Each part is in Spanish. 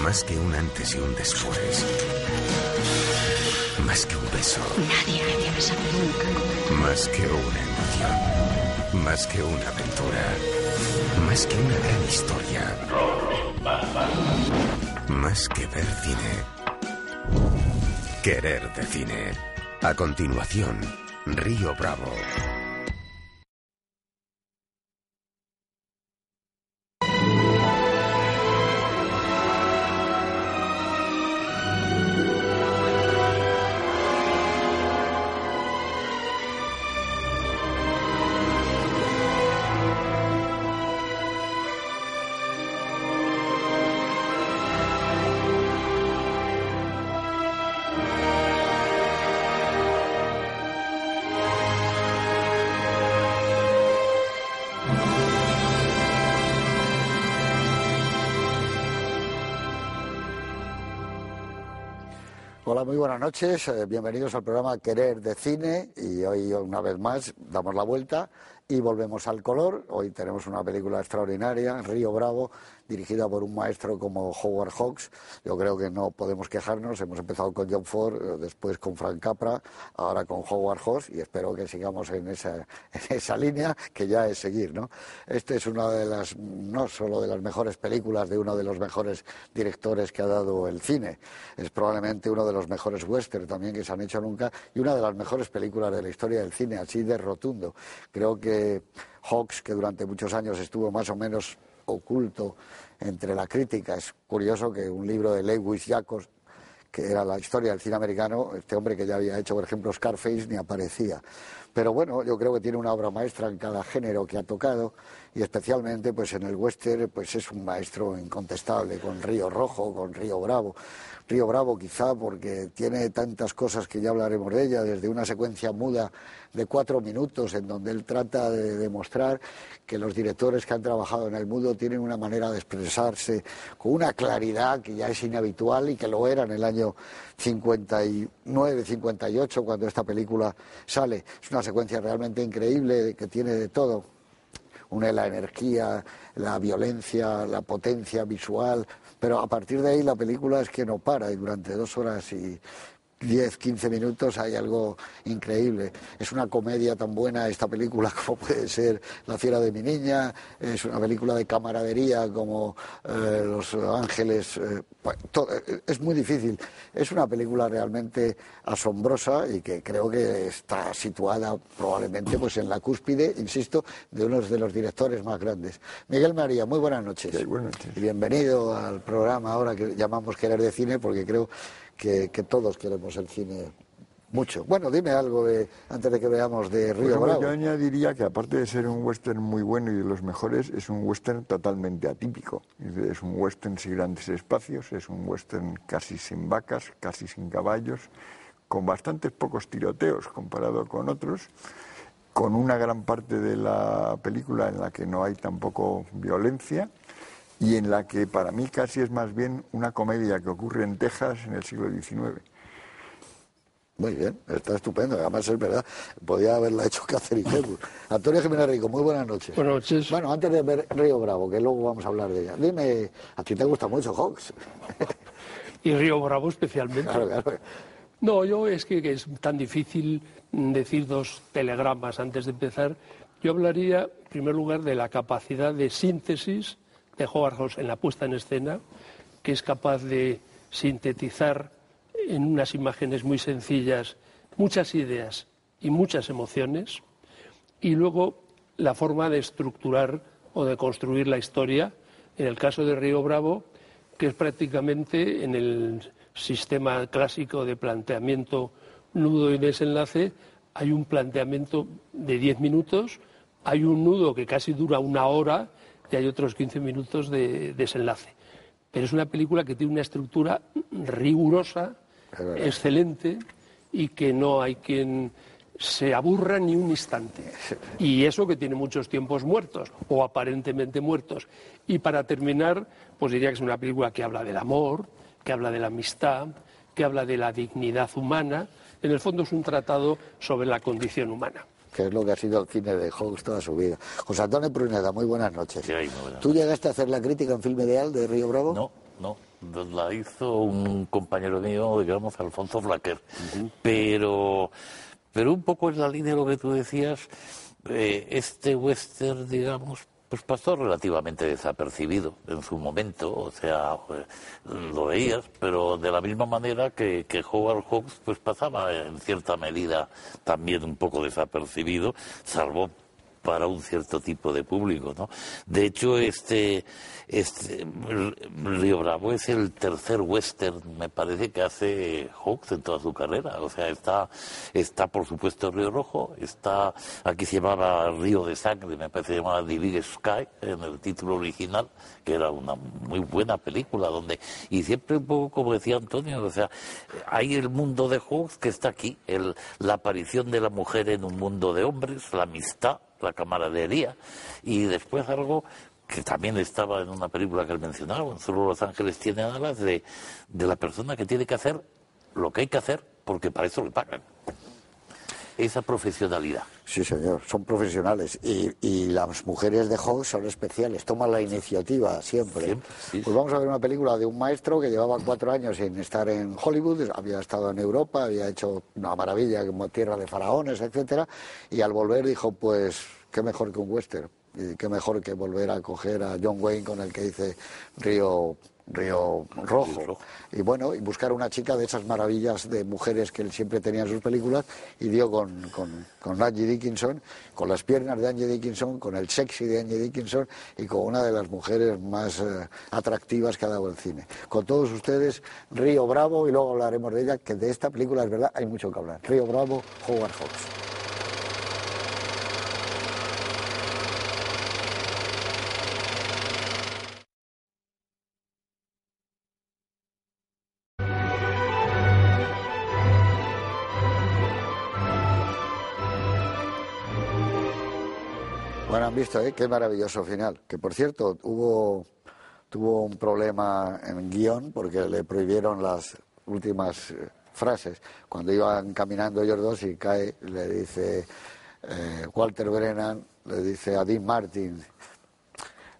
Más que un antes y un después. Más que un beso. Nadie había besado nunca. Más que una emoción. Más que una aventura. Más que una gran historia. Más que ver cine. Querer de cine. A continuación, Río Bravo. Muy buenas noches. eh, bienvenidos al programa Querer de Cine y hoy una vez más damos la vuelta y volvemos al color. Hoy tenemos una película extraordinaria, Río Bravo, dirigida por un maestro como Howard Hawks. Yo creo que no podemos quejarnos. Hemos empezado con John Ford, eh, después con Frank Capra, ahora con Howard Hawks y espero que sigamos en esa, en esa línea que ya es seguir. ¿no? Este es una de las, no solo de las mejores películas de uno de los mejores directores que ha dado el cine, es probablemente uno de los mejores western también que se han hecho nunca y una de las mejores películas de la historia del cine, así de rotundo. Creo que Hawks, que durante muchos años estuvo más o menos oculto entre la crítica, es curioso que un libro de Lewis Jacobs que era la historia del cine americano, este hombre que ya había hecho, por ejemplo, Scarface, ni aparecía. Pero bueno, yo creo que tiene una obra maestra en cada género que ha tocado y especialmente pues en el western pues es un maestro incontestable con Río Rojo, con Río Bravo. Río Bravo quizá porque tiene tantas cosas que ya hablaremos de ella, desde una secuencia muda de cuatro minutos en donde él trata de demostrar que los directores que han trabajado en el mudo tienen una manera de expresarse con una claridad que ya es inhabitual y que lo era en el año 59, 58 cuando esta película sale. Es una secuencia realmente increíble que tiene de todo une la energía, la violencia, la potencia visual, pero a partir de ahí la película es que no para y durante dos horas y 10, 15 minutos hay algo increíble. Es una comedia tan buena esta película como puede ser La fiera de mi niña, es una película de camaradería como eh, Los Ángeles, eh, to- eh, es muy difícil. Es una película realmente asombrosa y que creo que está situada probablemente pues en la cúspide, insisto, de uno de los directores más grandes. Miguel María, muy buenas noches. Sí, buenas noches. Y bienvenido al programa ahora que llamamos Querer de Cine, porque creo que, que todos queremos el cine mucho. Bueno, dime algo de, antes de que veamos de Río Pues, Bravo. yo añadiría que aparte de ser un western muy bueno y de los mejores, es un western totalmente atípico. Es un western sin grandes espacios, es un western casi sin vacas, casi sin caballos, con bastantes pocos tiroteos comparado con otros, con una gran parte de la película en la que no hay tampoco violencia y en la que para mí casi es más bien una comedia que ocurre en Texas en el siglo XIX. Muy bien, está estupendo. Además, es verdad, podía haberla hecho Catherine Hepburn. Antonio Jiménez Rico, muy buenas noches. Buenas noches. Bueno, antes de ver Río Bravo, que luego vamos a hablar de ella, dime, a ti te gusta mucho Hawks. Y Río Bravo especialmente. Claro, claro. No, yo es que, que es tan difícil decir dos telegramas antes de empezar. Yo hablaría, en primer lugar, de la capacidad de síntesis de Howard en la puesta en escena, que es capaz de sintetizar en unas imágenes muy sencillas muchas ideas y muchas emociones, y luego la forma de estructurar o de construir la historia, en el caso de Río Bravo, que es prácticamente en el sistema clásico de planteamiento nudo y desenlace, hay un planteamiento de 10 minutos, hay un nudo que casi dura una hora, y hay otros 15 minutos de desenlace. Pero es una película que tiene una estructura rigurosa, excelente y que no hay quien se aburra ni un instante. Y eso que tiene muchos tiempos muertos, o aparentemente muertos. Y para terminar, pues diría que es una película que habla del amor, que habla de la amistad, que habla de la dignidad humana. En el fondo es un tratado sobre la condición humana que es lo que ha sido el cine de Hawks toda su vida. José Antonio Pruneda, muy buenas noches. ¿Tú llegaste a hacer la crítica en Film Ideal de Río Bravo? No, no. La hizo un compañero mío, digamos, Alfonso Flaquer. Pero pero un poco en la línea de lo que tú decías, eh, este western, digamos, pues pasó relativamente desapercibido en su momento, o sea, lo veías, pero de la misma manera que, que Howard Hawks pues pasaba en cierta medida también un poco desapercibido, salvo para un cierto tipo de público, ¿no? De hecho, este, este Río Bravo es el tercer western, me parece, que hace Hawks en toda su carrera. O sea, está, está por supuesto Río Rojo, está, aquí se llamaba Río de Sangre, me parece que se llamaba The Sky en el título original, que era una muy buena película, donde, y siempre un poco como decía Antonio, o sea, hay el mundo de Hawks que está aquí, el, la aparición de la mujer en un mundo de hombres, la amistad, la camaradería, y después algo que también estaba en una película que él mencionaba, Solo Los Ángeles tiene alas, de, de la persona que tiene que hacer lo que hay que hacer porque para eso le pagan. Esa profesionalidad. Sí, señor, son profesionales. Y, y las mujeres de Hawks son especiales, toman la iniciativa siempre. Pues vamos a ver una película de un maestro que llevaba cuatro años sin estar en Hollywood, había estado en Europa, había hecho una maravilla como Tierra de Faraones, etcétera, y al volver dijo, pues, qué mejor que un western y qué mejor que volver a coger a John Wayne con el que dice Río Río Rojo. Y bueno, y buscar una chica de esas maravillas de mujeres que él siempre tenía en sus películas y dio con, con, Angie Dickinson, con las piernas de Angie Dickinson, con el sexy de Angie Dickinson y con una de las mujeres más eh, atractivas que ha dado el cine. Con todos ustedes, Río Bravo, y luego hablaremos de ella, que de esta película es verdad, hay mucho que hablar. Río Bravo, Howard Hawks. Visto, ¿eh? Qué maravilloso final. Que por cierto, hubo, tuvo un problema en guion porque le prohibieron las últimas eh, frases. Cuando iban caminando ellos dos y cae, le dice eh, Walter Brennan, le dice a Dean Martin,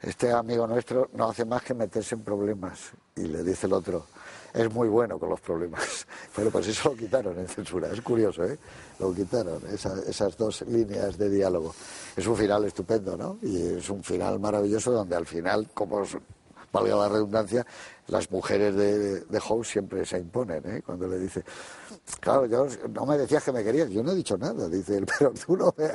este amigo nuestro no hace más que meterse en problemas. Y le dice el otro, es muy bueno con los problemas. Pero pues eso lo quitaron en censura. Es curioso, ¿eh? Lo quitaron, esas dos líneas de diálogo. Es un final estupendo, ¿no? Y es un final maravilloso donde al final, como valga la redundancia, las mujeres de, de House siempre se imponen, ¿eh? Cuando le dice, claro, yo no me decías que me querías, yo no he dicho nada, dice él, pero tú no me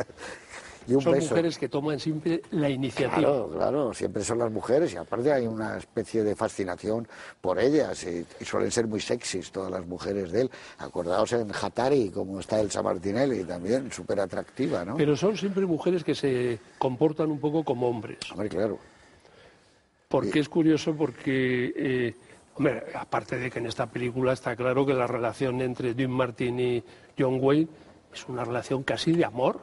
son mujeres que toman siempre la iniciativa. Claro, claro, siempre son las mujeres y aparte hay una especie de fascinación por ellas y, suelen ser muy sexys todas las mujeres de él. Acordaos en Hatari, como está Elsa Martinelli, también súper atractiva, ¿no? Pero son siempre mujeres que se comportan un poco como hombres. Hombre, claro. Porque es curioso porque... Eh, hombre, aparte de que en esta película está claro que la relación entre Dean Martin y John Wayne es una relación casi de amor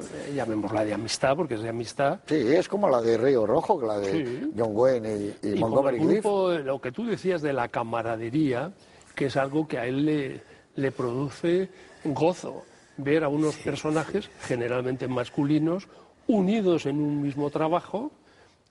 eh, llamémosla de amistad, porque es de amistad. Sí, es como la de Río Rojo, que la de John Wayne y, Montgomery grupo, Lo que tú decías de la camaradería, que es algo que a él le, le produce gozo, ver a unos personajes, generalmente masculinos, unidos en un mismo trabajo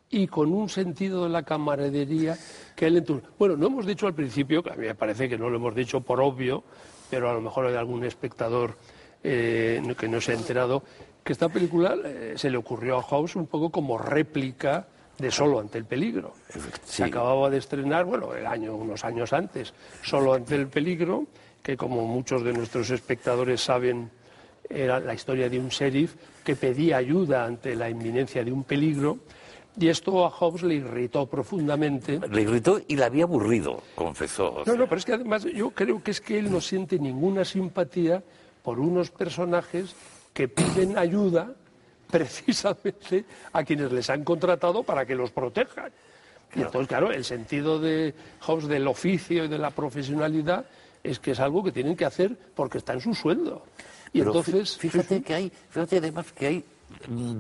y con un sentido de la camaradería que él entusiasma. Bueno, no hemos dicho al principio, que a mí me parece que no lo hemos dicho por obvio, pero a lo mejor hay algún espectador eh, que no se ha enterado, que esta película eh, se le ocurrió a House un poco como réplica de Solo ante el peligro. Se acababa de estrenar, bueno, el año, unos años antes, Solo ante el peligro, que como muchos de nuestros espectadores saben, era la historia de un sheriff que pedía ayuda ante la inminencia de un peligro. Y esto a Hobbes le irritó profundamente. Le irritó y le había aburrido, confesó. No, no, pero es que además yo creo que es que él no siente ninguna simpatía por unos personajes que piden ayuda precisamente a quienes les han contratado para que los protejan. Y entonces, claro, el sentido de Hobbes del oficio y de la profesionalidad es que es algo que tienen que hacer porque está en su sueldo. Y Pero entonces, fíjate que hay, fíjate además que hay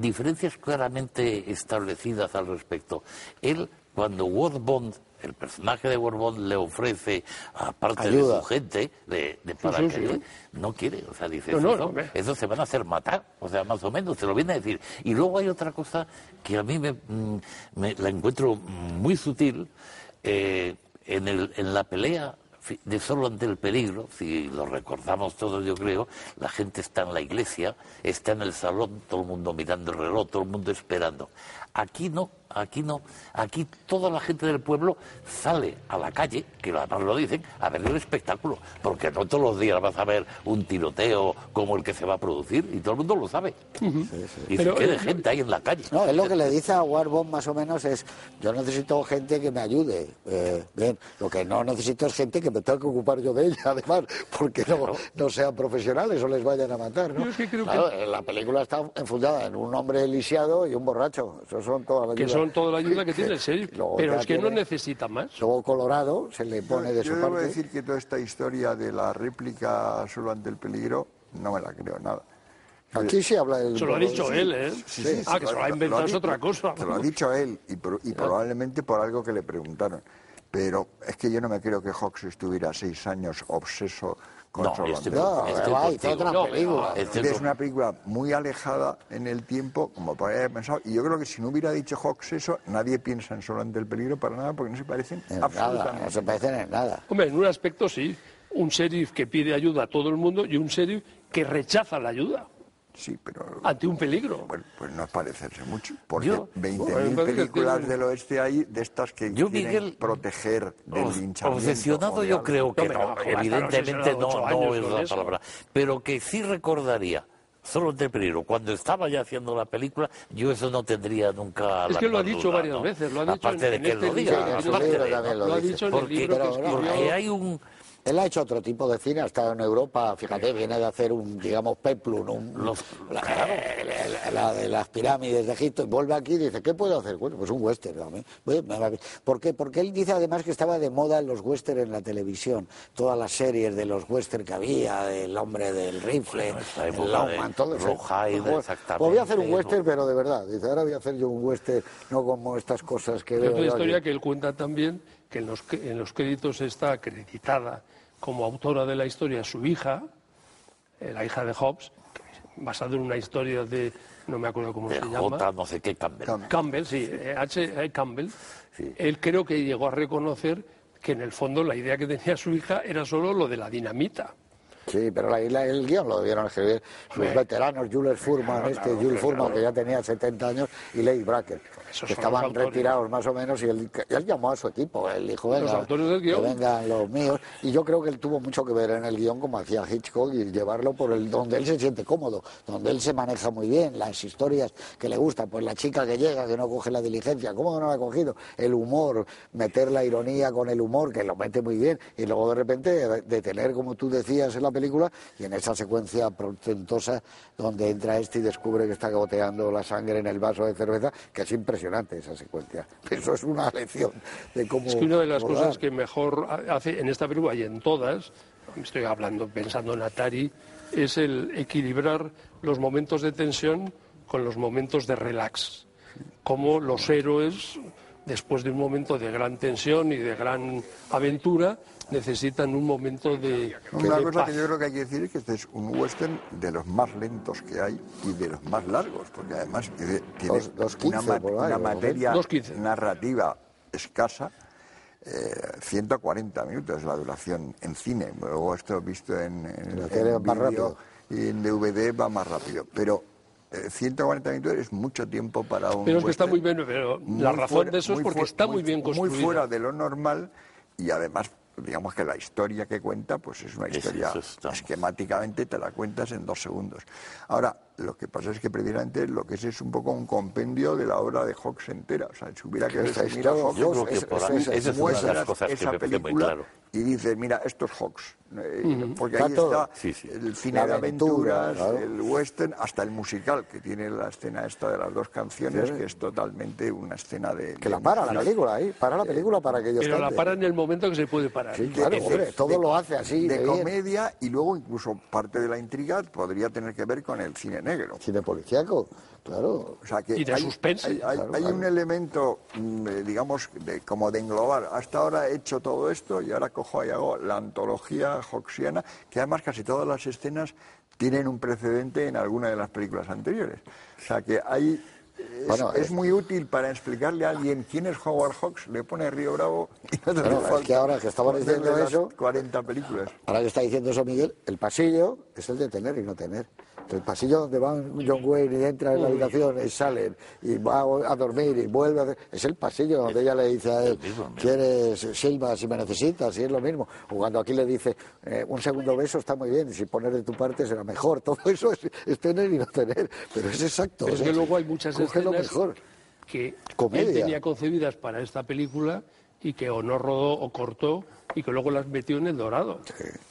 diferencias claramente establecidas al respecto. Él, cuando Ward Bond, el personaje de Bond, le ofrece a parte de su gente de, de para sí, que sí. le- no quiere, o sea, dice, No, no, "Eso- hombre. eso se van a hacer matar, o sea, más o menos, se lo viene a decir. Y luego hay otra cosa que a mí me, mm, me- la encuentro muy sutil, eh, en, el, en la pelea de solo ante el peligro, si lo recordamos todos yo creo, la gente está en la iglesia, está en el salón, todo el mundo mirando el reloj, todo el mundo esperando. Aquí no, aquí no, aquí toda la gente del pueblo sale a la calle, que además lo dicen, a ver el espectáculo, porque no todos los días vas a ver un tiroteo como el que se va a producir, y todo el mundo lo sabe. Y Pero, se quede eh, gente ahí en la calle. No, es lo que le dice a Warbon más o menos es, yo necesito gente que me ayude. Eh, bien, lo que no necesito es gente que me tenga que ocupar yo de ella, además, porque no, no sean profesionales o les vayan a matar, ¿no? Yo es que creo que- Claro, eh, la película está enfundada en un hombre lisiado y un borracho. Eso son que son toda la ayuda que tiene el sheriff. Luego Pero es que no necesita más. Luego Colorado se le pone de Yo su debo parte. decir que toda esta historia de la réplica solo ante el peligro no me la creo nada. Aquí sí habla del... Se lo ha dicho él, ¿eh? Sí, sí, ah, que se lo ha inventado es otra cosa. Se lo ha dicho él y, y probablemente por algo que le preguntaron. Pero es que yo no me creo que Hawks estuviera seis años obseso con No, estoy- No, Estoy va, hizo contigo. otra No, película. Es una película muy alejada en el tiempo, como podría haber pensado. Y yo creo que si no hubiera dicho Hawks eso, nadie piensa en Solo ante el peligro para nada, porque no se parecen En nada, absolutamente. no se parecen en nada. Hombre, en un aspecto sí. Un sheriff que pide ayuda a todo el mundo y un sheriff que rechaza la ayuda Sí, pero ante un peligro. bueno, pues no es parecerse mucho, porque Yo- 20.000 Bueno, me parece que películas tiene- del oeste hay de estas que Yo, quieren Miguel, proteger del linchamiento. Obsesionado yo creo que no, no, evidentemente no, no es la palabra, pero que sí recordaría, solo el peligro, cuando estaba ya haciendo la película, yo eso no tendría nunca Es la que lo ha dicho duda, varias ¿no? veces, lo ha dicho Aparte en- de en que este lo diga, aparte de- lo Lo ha dicho en el porque, libro que escribió. porque hay un... Él ha hecho otro tipo de cine, ha estado en Europa, fíjate, viene de hacer un, digamos, peplum, un, Los- la, la- la de las pirámides de Egipto, y vuelve aquí y dice, ¿qué puedo hacer? Bueno, pues un western va bien. ¿Por qué? Porque él dice además que estaba de moda en los western en la televisión, todas las series de los western que había, del hombre del rifle, Bueno, el época Longman, de todo eso. Pues, exactamente. Pues voy a hacer un western, pero de verdad. Dice, ahora voy a hacer yo un western, no como estas cosas que Es veo. historia aquí. que él cuenta también, que en los, cre- en los créditos está acreditada como autora de la historia su hija, eh, la hija de Hobbes, basada en una historia de, no me acuerdo cómo de se llama. J, no sé qué, Campbell. Campbell. Campbell, sí, eh, H. Campbell. Sí. Él creo que llegó a reconocer que en el fondo la idea que tenía su hija era solo lo de la dinamita. Sí, pero la, la- el guion lo debieron escribir sus veteranos, Jules Furman, este Jules Furman, que ya tenía 70 años, y Leigh Bracken, Esos que estaban retirados más o menos, y él, llamó a su equipo, él dijo, venga, autores del que guion. vengan los míos, y yo creo que él tuvo mucho que ver en el guion, como hacía Hitchcock, y llevarlo por el donde él se siente cómodo, donde él se maneja muy bien, las historias que le gustan, pues la chica que llega, que no coge la diligencia, ¿cómo no la ha cogido? El humor, meter la ironía con el humor, que lo mete muy bien, y luego de repente de, de tener, como tú decías en la película, y en esa secuencia portentosa donde entra este y descubre que está goteando la sangre en el vaso de cerveza, que es impresionante esa secuencia. Eso es una lección de cómo... Es que una de las cosas que mejor ha- hace en esta película y en todas, estoy hablando, pensando en Atari, es el equilibrar los momentos de tensión con los momentos de relax. Como los héroes, después de un momento de gran tensión y de gran aventura, necesitan un momento de, Una de cosa paz. que yo creo que hay que decir es que este es un western de los más lentos que hay y de los más largos, porque además tiene, Dos- una, materia narrativa escasa. eh, 140 minutos la duración en cine, luego esto visto en, en, en vídeo y en DVD va más rápido, pero eh, 140 minutos es mucho tiempo para un Pero es que está muy bien, pero muy la razón fuera- de eso es muy porque está muy bien Muy construida. fuera de lo normal y además, digamos que la historia que cuenta, pues es una historia esquemáticamente te la cuentas en dos segundos. Ahora, lo que pasa es que precisamente lo que es es un poco un compendio de la obra de Hawks entera. O sea, si hubiera que a historia, Hawks, es- que es- una de las cosas que me parece muy película claro. Y dices, mira, esto es Hawks. Eh, Porque Está ahí todo. está Sí, sí. el cine La de aventura, aventuras, claro. el western, hasta el musical, que tiene la escena esta de las dos canciones, Sí. que es totalmente una escena de... Que de la para la película ahí, para la película para que ellos Pero la para en el momento que se puede parar. Sí, claro, de- hombre, todo de- lo hace así. de comedia y luego incluso parte de la intriga podría tener que ver con el cine negro. Cine policíaco, claro. O sea que Y de hay, suspense. hay- hay- Claro, hay claro. un elemento, mm, eh, digamos, de, como de englobar. Hasta ahora he hecho todo esto y ahora cojo y hago la antología hawksiana, que además casi todas las escenas tienen un precedente en alguna de las películas anteriores. O sea que hay... Es, Bueno, es eh, muy útil para explicarle a alguien quién es Howard Hawks, le pone Río Bravo y no te Bueno, es falta que ahora que ponerle diciendo eso- 40 películas. Ahora que está diciendo eso Miguel, el pasillo es el de tener y no tener. El pasillo donde van John Wayne y entra en la habitación y salen y va a dormir y vuelve a. Es el pasillo donde ella le dice a él. ¿quieres Silva si me necesitas? Y es lo mismo. O cuando aquí le dice, eh, un segundo beso está muy bien si poner de tu parte será mejor. Todo eso es, es tener y no tener. Pero es exacto. Pero es o que luego hay muchas escenas mejor. que Comedia. él tenía concebidas para esta película y que o no rodó o cortó y que luego las metió en el Dorado.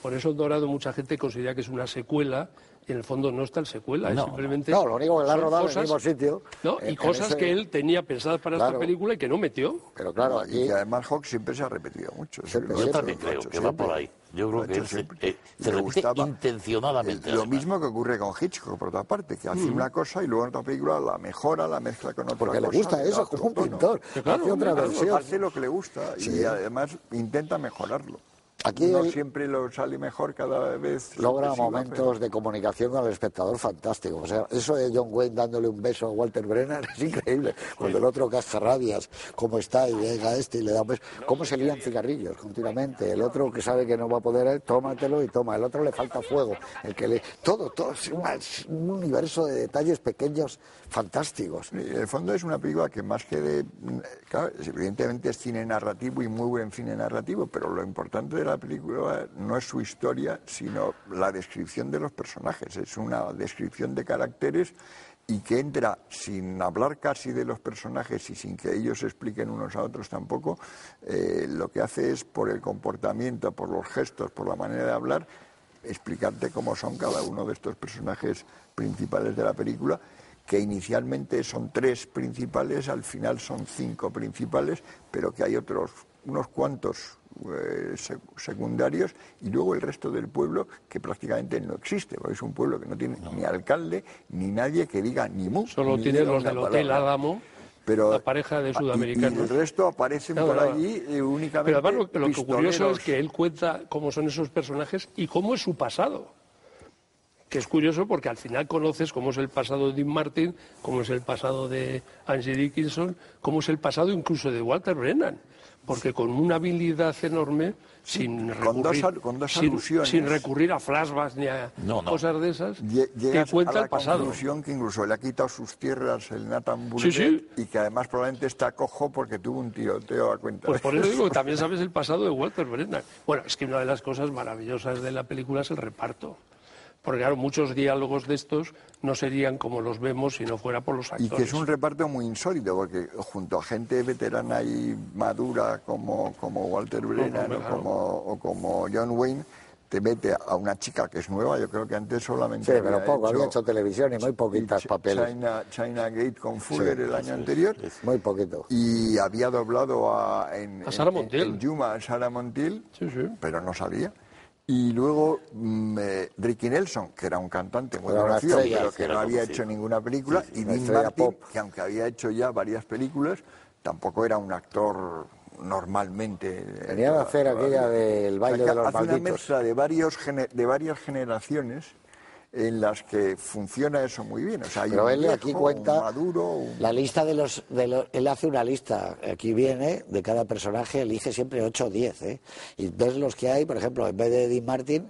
Por eso el Dorado mucha gente considera que es una secuela y en el fondo no está en secuela, es No, simplemente... No, lo único que la ha rodado en el cosas- mismo sitio. No, en- y en cosas ese- que él tenía pensadas para Claro. esta película y que no metió. Pero claro, y aquí... que además Hawks siempre se ha repetido mucho. Siempre, Yo también creo hecho que va siempre. por ahí. Yo Lo creo que él se, siempre. eh, Y se le repite gustaba. intencionadamente. Eh, Lo además. mismo que ocurre con Hitchcock, por otra parte, que hace una cosa y luego en otra película la mejora, la mezcla con otra Porque le cosa, gusta le da eso, como un pintor. claro, hace otra versión. Hace lo que le gusta y además intenta mejorarlo. Aquí no siempre lo sale mejor cada vez. logra momentos de comunicación con el espectador fantásticos. O sea, eso de John Wayne dándole un beso a Walter Brennan es increíble. Cuando el otro casca rabias, cómo está y llega este y le da un beso. Cómo se lían cigarrillos continuamente. El otro que sabe que no va a poder, eh, tómatelo y toma. El otro le falta fuego. El que le... Todo, todo es un universo de detalles pequeños fantásticos. En el fondo es una película que más que de... Evidentemente es cine narrativo y muy buen cine narrativo, pero lo importante de la película no es su historia, sino la descripción de los personajes. Es una descripción de caracteres y que entra sin hablar casi de los personajes y sin que ellos expliquen unos a otros tampoco, eh, lo que hace es por el comportamiento, por los gestos, por la manera de hablar, explicarte cómo son cada uno de estos personajes principales de la película, que inicialmente son tres principales, al final son cinco principales, pero que hay otros, unos cuantos eh, sec- secundarios y luego el resto del pueblo que prácticamente no existe, porque es un pueblo que no tiene ni alcalde ni nadie que diga ni mu. Solo ni tiene los del Hotel. Álamo, Pero, la pareja de sudamericanos. Y, el resto aparecen Claro, por claro. allí eh, únicamente. Pero además lo, lo que curioso es que él cuenta cómo son esos personajes y cómo es su pasado. Que es curioso porque al final conoces cómo es el pasado de Dean Martin, cómo es el pasado de Angie Dickinson, cómo es el pasado incluso de Walter Brennan. Porque con una habilidad enorme, sin con dos recurrir, al- con dos sin- recurrir a flashbacks ni a No, no. cosas de esas, Llegas cuenta a la el pasado. conclusión que incluso le ha quitado sus tierras el Nathan Bullitt sí. y que además probablemente está cojo porque tuvo un tiroteo a cuenta. Pues por eso digo que también sabes el pasado de Walter Brennan. Bueno, es que una de las cosas maravillosas de la película es el reparto. Porque claro, muchos diálogos de estos no serían como los vemos si no fuera por los Y actores. que es un reparto muy insólito, porque junto a gente veterana y madura como, como Walter Brennan hombre, o, claro. como, o como John Wayne, te mete a una chica que es nueva, yo creo que antes solamente Sí, pero poco. hecho, Había hecho televisión y muy poquitas papeles. China, China Gate con Fuller el año anterior. Muy poquito. Y había doblado a, en, A Sarah en- Montiel. en Yuma a Sarah Montiel, Sí, sí. pero no salía. Y luego mm, eh, Ricky Nelson, que era un cantante muy una conocido, estrella, pero que no había conocido. hecho ninguna película, y una Dean Martin, pop. que aunque había hecho ya varias películas, tampoco era un actor normalmente. eh, Venía de hacer aquella del baile que de los hace una malditos. mezcla de, varios de varias generaciones en las que funciona eso muy bien. O sea, hay Pero un él viejo, aquí un cuenta maduro, un- la lista de los, de los- Él hace una lista, aquí viene, de cada personaje, elige siempre 8 o 10. ¿eh? Y ves los que hay, por ejemplo, en vez de Dean Martin,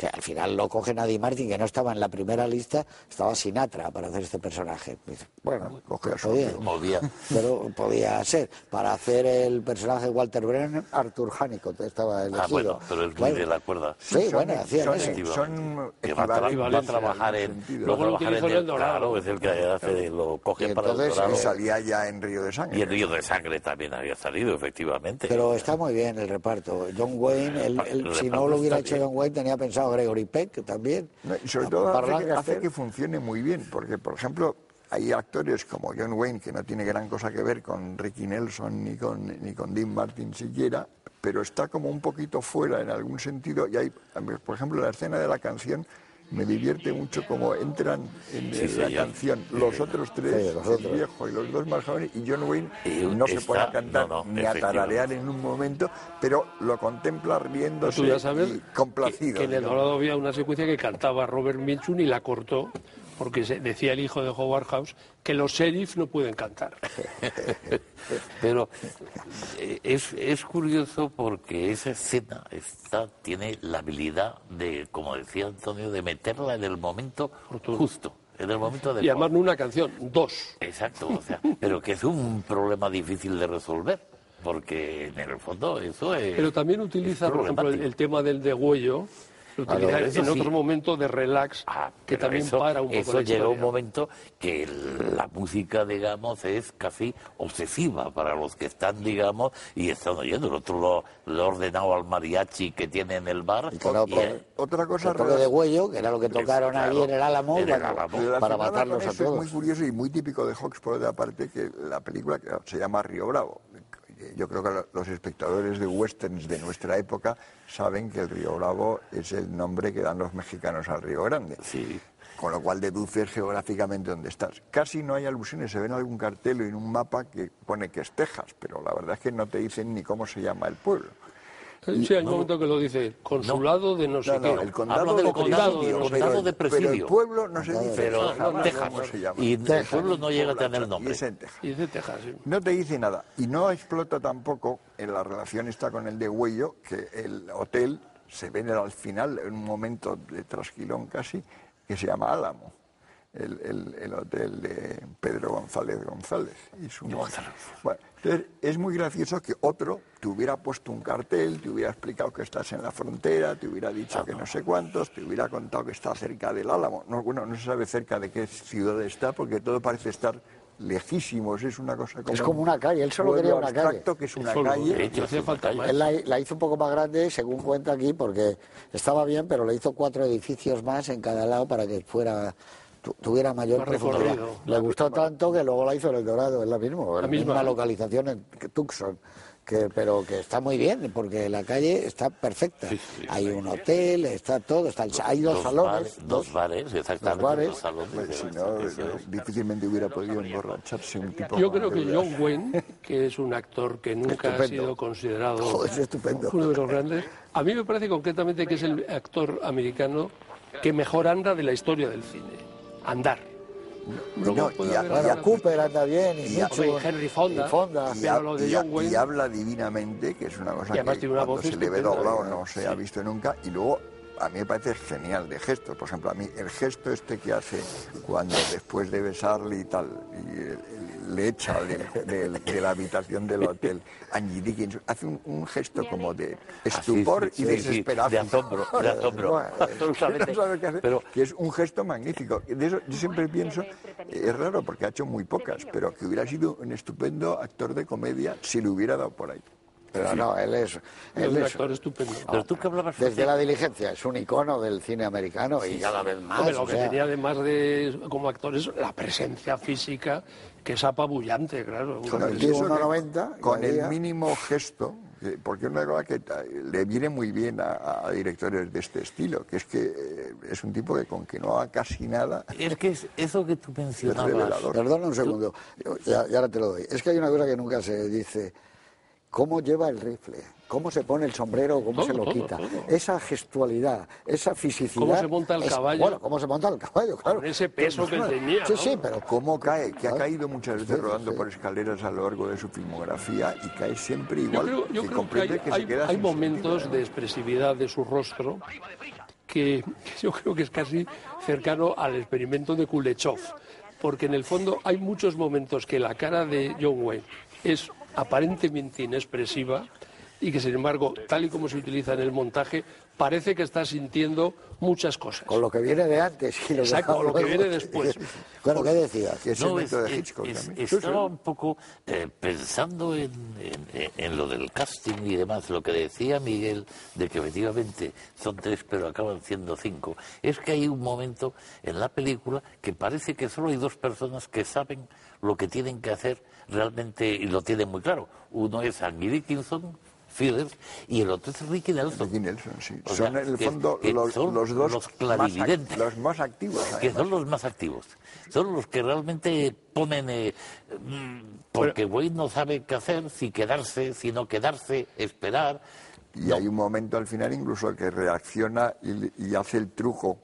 que al final lo coge Nadie Martin, que no estaba en la primera lista, estaba Sinatra para hacer este personaje. Bueno, coge a podía. Pero podía ser. Para hacer el personaje de Walter Brennan, Arthur Honeycomb estaba elegido. Ah, bueno, pero es muy de la cuerda. Sí, bueno, hacían son, eso. Son que va, a tra- va a trabajar en, Luego lo en utilizó en el El Dorado. claro, es el que hace, lo coge Y para el entonces, dorado. Y salía ya en Río de Sangre. Y el río de sangre también había salido, efectivamente. Pero está muy bien el reparto. John Wayne, El si no lo hubiera hecho bien. John Wayne, tenía pensado Gregory Peck también. No, y sobre todo hace que, hace que funcione muy bien, porque, por ejemplo, hay actores como John Wayne, que no tiene gran cosa que ver con Ricky Nelson ni con, ni con Dean Martin siquiera, pero está como un poquito fuera en algún sentido. Y hay, por ejemplo, la escena de la canción me divierte mucho como entran en Sí, la señor. canción los otros tres, Sí, los el viejo y los dos más jóvenes, y John Wayne Y no se está- a cantar no, no, ni a tararear en un momento, pero lo contempla riéndose Tú ya sabes y complacido. que en el. Dorado había una secuencia que cantaba Robert Mitchum y la cortó porque decía el hijo de Howard House que los sheriff no pueden cantar. Pero eh, es, es curioso porque esa escena está, tiene la habilidad de, como decía Antonio, de meterla en el momento justo, en el momento de Y además no una canción, dos. Exacto, o sea, pero que es un problema difícil de resolver, porque en el fondo eso es. Pero también utiliza, por ejemplo, el, el tema del degüello, lo Claro, en sí. otro momento de relax, Ah, que también eso, para un poco eso la llega un momento que la música, digamos, es casi obsesiva para los que están, digamos, y están oyendo. El otro lo, lo ha ordenado al mariachi que tiene en el bar. No y, eh, Otra cosa El toque de huello, que era lo que tocaron claro, ahí en el Álamo, en el para, Álamo. para Relacionado matarlos a eso Es muy todos. curioso y muy típico de Hawks, por otra parte, que la película que se llama Río Bravo. Yo creo que lo- los espectadores de westerns de nuestra época saben que el Río Bravo es el nombre que dan los mexicanos al Río Grande. Sí. Con lo cual deduces geográficamente dónde estás. Casi no hay alusiones, se ve en algún cartel o en un mapa que pone que es Texas, pero la verdad es que no te dicen ni cómo se llama el pueblo. Sí, hay un momento que lo dice, consulado de no sé No, no, qué. el condado de del condado, pero- condado de Pero Presidio. el pueblo no se dice, Pero Texas. cómo se llama. Y el pueblo no llega a tener Y nombre. es en Texas. Y dice Texas, sí. No te dice nada. Y no explota tampoco en la relación está con el de Huello, que el hotel se ve en el- al final, en un momento de trasquilón casi, que se llama Álamo. El, el- el hotel de Pedro González González y su mujer. Bueno, entonces es muy gracioso que otro te hubiera puesto un cartel, te hubiera explicado que estás en la frontera, te hubiera dicho que no sé cuántos, te hubiera contado que está cerca del Álamo. No, bueno, no se sabe cerca de qué ciudad está porque todo parece estar lejísimos, es una cosa como... Es como una calle, él solo quería una calle. que es una Solo, calle. hecho, hacía falta más. Él la, la hizo un poco más grande, según cuenta aquí, porque estaba bien, pero le hizo cuatro edificios más en cada lado para que fuera tu- tuviera mayor profundidad. Le gustó tanto que luego la hizo en El Dorado, es la misma, la, misma. misma localización en Tucson. Que, pero que está muy bien, porque la calle está perfecta. Sí, sí, hay sí. un hotel, está todo, está el- hay dos, salones. bares, dos bares, exactamente. bares. dos salones, Pues, si no, es. difícilmente hubiera podido emborracharse un tipo Yo creo que. John Wayne, que es un actor que nunca ha sido considerado Joder, es estupendo. uno de los grandes, a mí me parece concretamente que es el actor americano que mejor anda de la historia del cine. Andar. No, y a- y a Cooper anda bien, y, Y a- Mitchum, Hombre, Henry Fonda. y Fonda. Y, ha- lo de y John Wayne- y habla divinamente, que es una cosa Y además que tiene una cuando voz se le ve doblado no se ha visto nunca. Y luego, a mí me parece genial de gestos. Por ejemplo, a mí el gesto este que hace cuando después de besarle y tal, y eh, le echa de la habitación del hotel, Angie Dickens, hace un, un gesto como de estupor sí, y sí, desesperación. de asombro, de asombro. No sabe qué hacer, Pero- que es un gesto magnífico. De eso yo siempre pienso, eh, es raro porque ha hecho muy pocas, pero que hubiera sido un estupendo actor de comedia si lo hubiera dado por ahí. Pero no, él es, Es él un es- actor estupendo. Pero tú que hablabas desde la diligencia, es un icono del cine americano y cada vez más. Lo que sea, tenía además de como actor es la presencia física que es apabullante, claro. Con el, Metió eso que- 1,90 y con el mínimo gesto, que- porque es una cosa que le viene muy bien a, a directores de este estilo, que es que eh, es un tipo que con que no haga casi nada, Es que es eso que tú es mencionabas. revelador. Perdona un segundo, ya, ya ahora te lo doy. Es que hay una cosa que nunca se dice. ¿Cómo lleva el rifle? ¿Cómo se pone el sombrero? ¿Cómo Todo, se lo todo, quita? todo. Esa gestualidad, esa fisicidad. ¿Cómo se monta el es- caballo? Bueno, ¿cómo se monta el caballo? Claro. Con ese peso que tenía, Sí, ¿no? sí, pero ¿Cómo cae? Que ha Ah, caído muchas veces sí, rodando sí. por escaleras a lo largo de su filmografía y cae siempre Yo igual. creo, yo que creo que comprende hay, que hay- se queda hay momentos sentido, de expresividad de su rostro que, yo creo que es casi cercano al experimento de Kuleshov, porque en el fondo hay muchos momentos que la cara de John Wayne es aparentemente inexpresiva y que sin embargo, tal y como se utiliza en el montaje, parece que está sintiendo muchas cosas. Con lo que viene de antes y lo, Exacto, con lo que viene después. bueno, ¿qué decías? No, es, es, estaba un poco eh, pensando en, en, en, lo del casting y demás, lo que decía Miguel, de que efectivamente son tres pero acaban siendo cinco. Es que hay un momento en la película que parece que solo hay dos personas que saben lo que tienen que hacer realmente y lo tienen muy claro. Uno es Angie Dickinson, Phillips y el otro es Ricky Nelson. Ricky Nelson, sí. son en el fondo los, los, dos los clarividentes. Más, los más activos. Que son los más activos. Son los que realmente ponen. Eh, mm, porque Wayne no sabe qué hacer, si quedarse, si no quedarse, esperar. Y no. hay un momento al final incluso que reacciona y, y hace el truco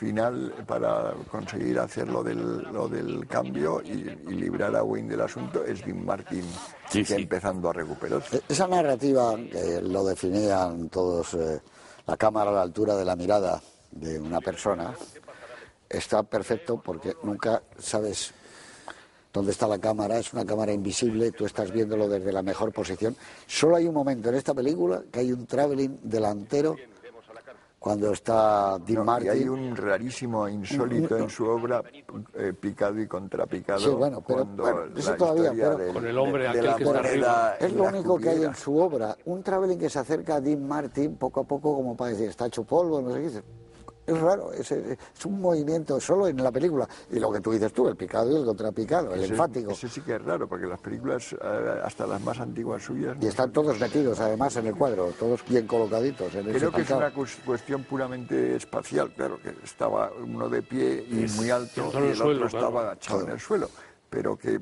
final para conseguir hacer lo del, lo del cambio y, y, librar a Wayne del asunto es Dean Martin Sí, que sí. empezando a recuperarse. Esa narrativa, que lo definían todos, eh, la cámara a la altura de la mirada de una persona, está perfecto porque nunca sabes dónde está la cámara, es una cámara invisible, tú estás viéndolo desde la mejor posición. Solo hay un momento en esta película que hay un traveling delantero cuando está Dean No, y Martin. hay un rarísimo insólito en su obra, eh, picado y contrapicado. Sí, bueno, pero- cuando bueno, eso la todavía, historia pero- del- Con el hombre de aquel la que está arriba. y Es lo único que hay en su obra, un traveling que se acerca a Dean Martin poco a poco como para decir, está hecho polvo, no sé qué. Es raro, es, es un movimiento solo en la película. Y lo que tú dices tú, el picado y el contrapicado, el Ese- enfático. Ese sí que es raro, porque las películas, eh, hasta las más antiguas suyas, Y están todos metidos además en el cuadro, todos bien colocaditos. En ese Creo que es una cuestión puramente espacial, claro, que estaba uno de pie y muy alto y otro el el suelo, otro claro. estaba agachado en el suelo, pero que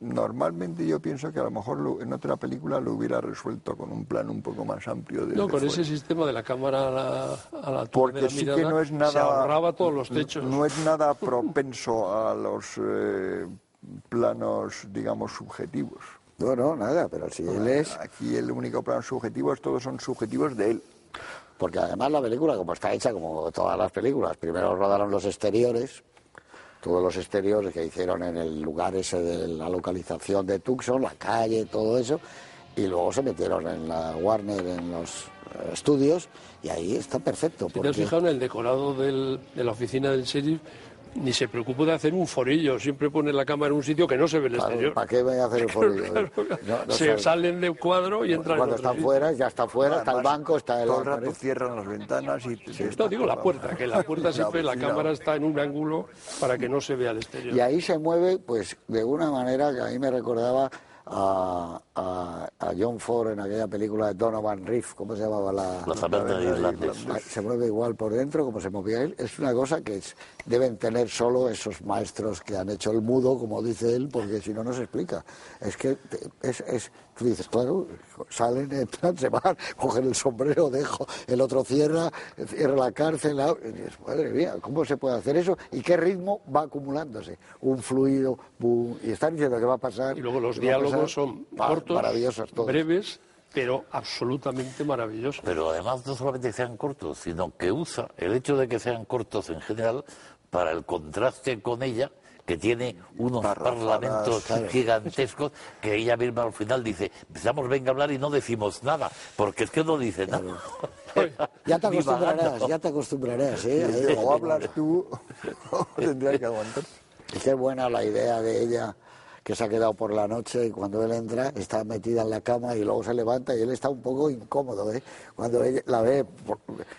normalmente yo pienso que a lo mejor lo- en otra película lo hubiera resuelto con un plano un poco más amplio. No, con fuera. ese sistema de la cámara a la, a la Porque la sí mirada que no es nada... se ahorraba todos los techos. No es nada propenso a los eh, planos, digamos, subjetivos. No, no, nada, pero si él es... Aquí el único plano subjetivo, es- todos son subjetivos de él. Porque además la película, como está hecha, como todas las películas, primero rodaron los exteriores, todos los exteriores que hicieron en el lugar ese de la localización de Tucson, la calle, todo eso, y luego se metieron en la Warner, en los eh, estudios, y ahí está perfecto. Te has fijado en el decorado del- de la oficina del sheriff, ni se preocupó de hacer un forillo, siempre pone la cámara en un sitio que no se ve el exterior. ¿Para qué voy a hacer el forillo? Claro, No, no se salen del cuadro y entran Cuando en están sitio. fuera, ya está fuera, está el Además, banco, está el... Todo el rato cierran las ventanas y... No, digo la puerta, que la puerta siempre la cámara está en un ángulo para que no se vea el exterior. Y ahí se mueve, pues, de una manera que a mí me recordaba a, a- a John Ford en aquella película de Donovan Reef, ¿cómo se llamaba la...? La irlandés. Ah, Se mueve igual por dentro como se movía él. Es una cosa que es- deben tener solo esos maestros que han hecho el mudo, como dice él, porque si no, no se explica. Es que es, es- tú dices, claro, salen, entran, se van, cogen el sombrero, dejo, el otro cierra, cierra la cárcel. la- y dices, madre mía, ¿cómo se puede hacer eso? ¿Y qué ritmo va acumulándose? Un fluido, boom, y están diciendo que va a pasar. Y luego los diálogos son Pa- cortos, maravillosos todos. breves, pero absolutamente maravillosos. Pero además no solamente sean cortos, sino que usa el hecho de que sean cortos en general para el contraste con ella, que tiene unos Parrafadas, parlamentos gigantescos, que ella misma al final dice, empezamos venga a hablar y no decimos nada, porque es que no dice nada. Ya te acostumbrarás, ya te acostumbrarás, ¿eh? O hablas tú o tendrás que aguantar. Qué buena la idea de ella que se ha quedado por la noche y cuando él entra está metida en la cama y luego se levanta y él está un poco incómodo, ¿eh? Cuando ella la ve por-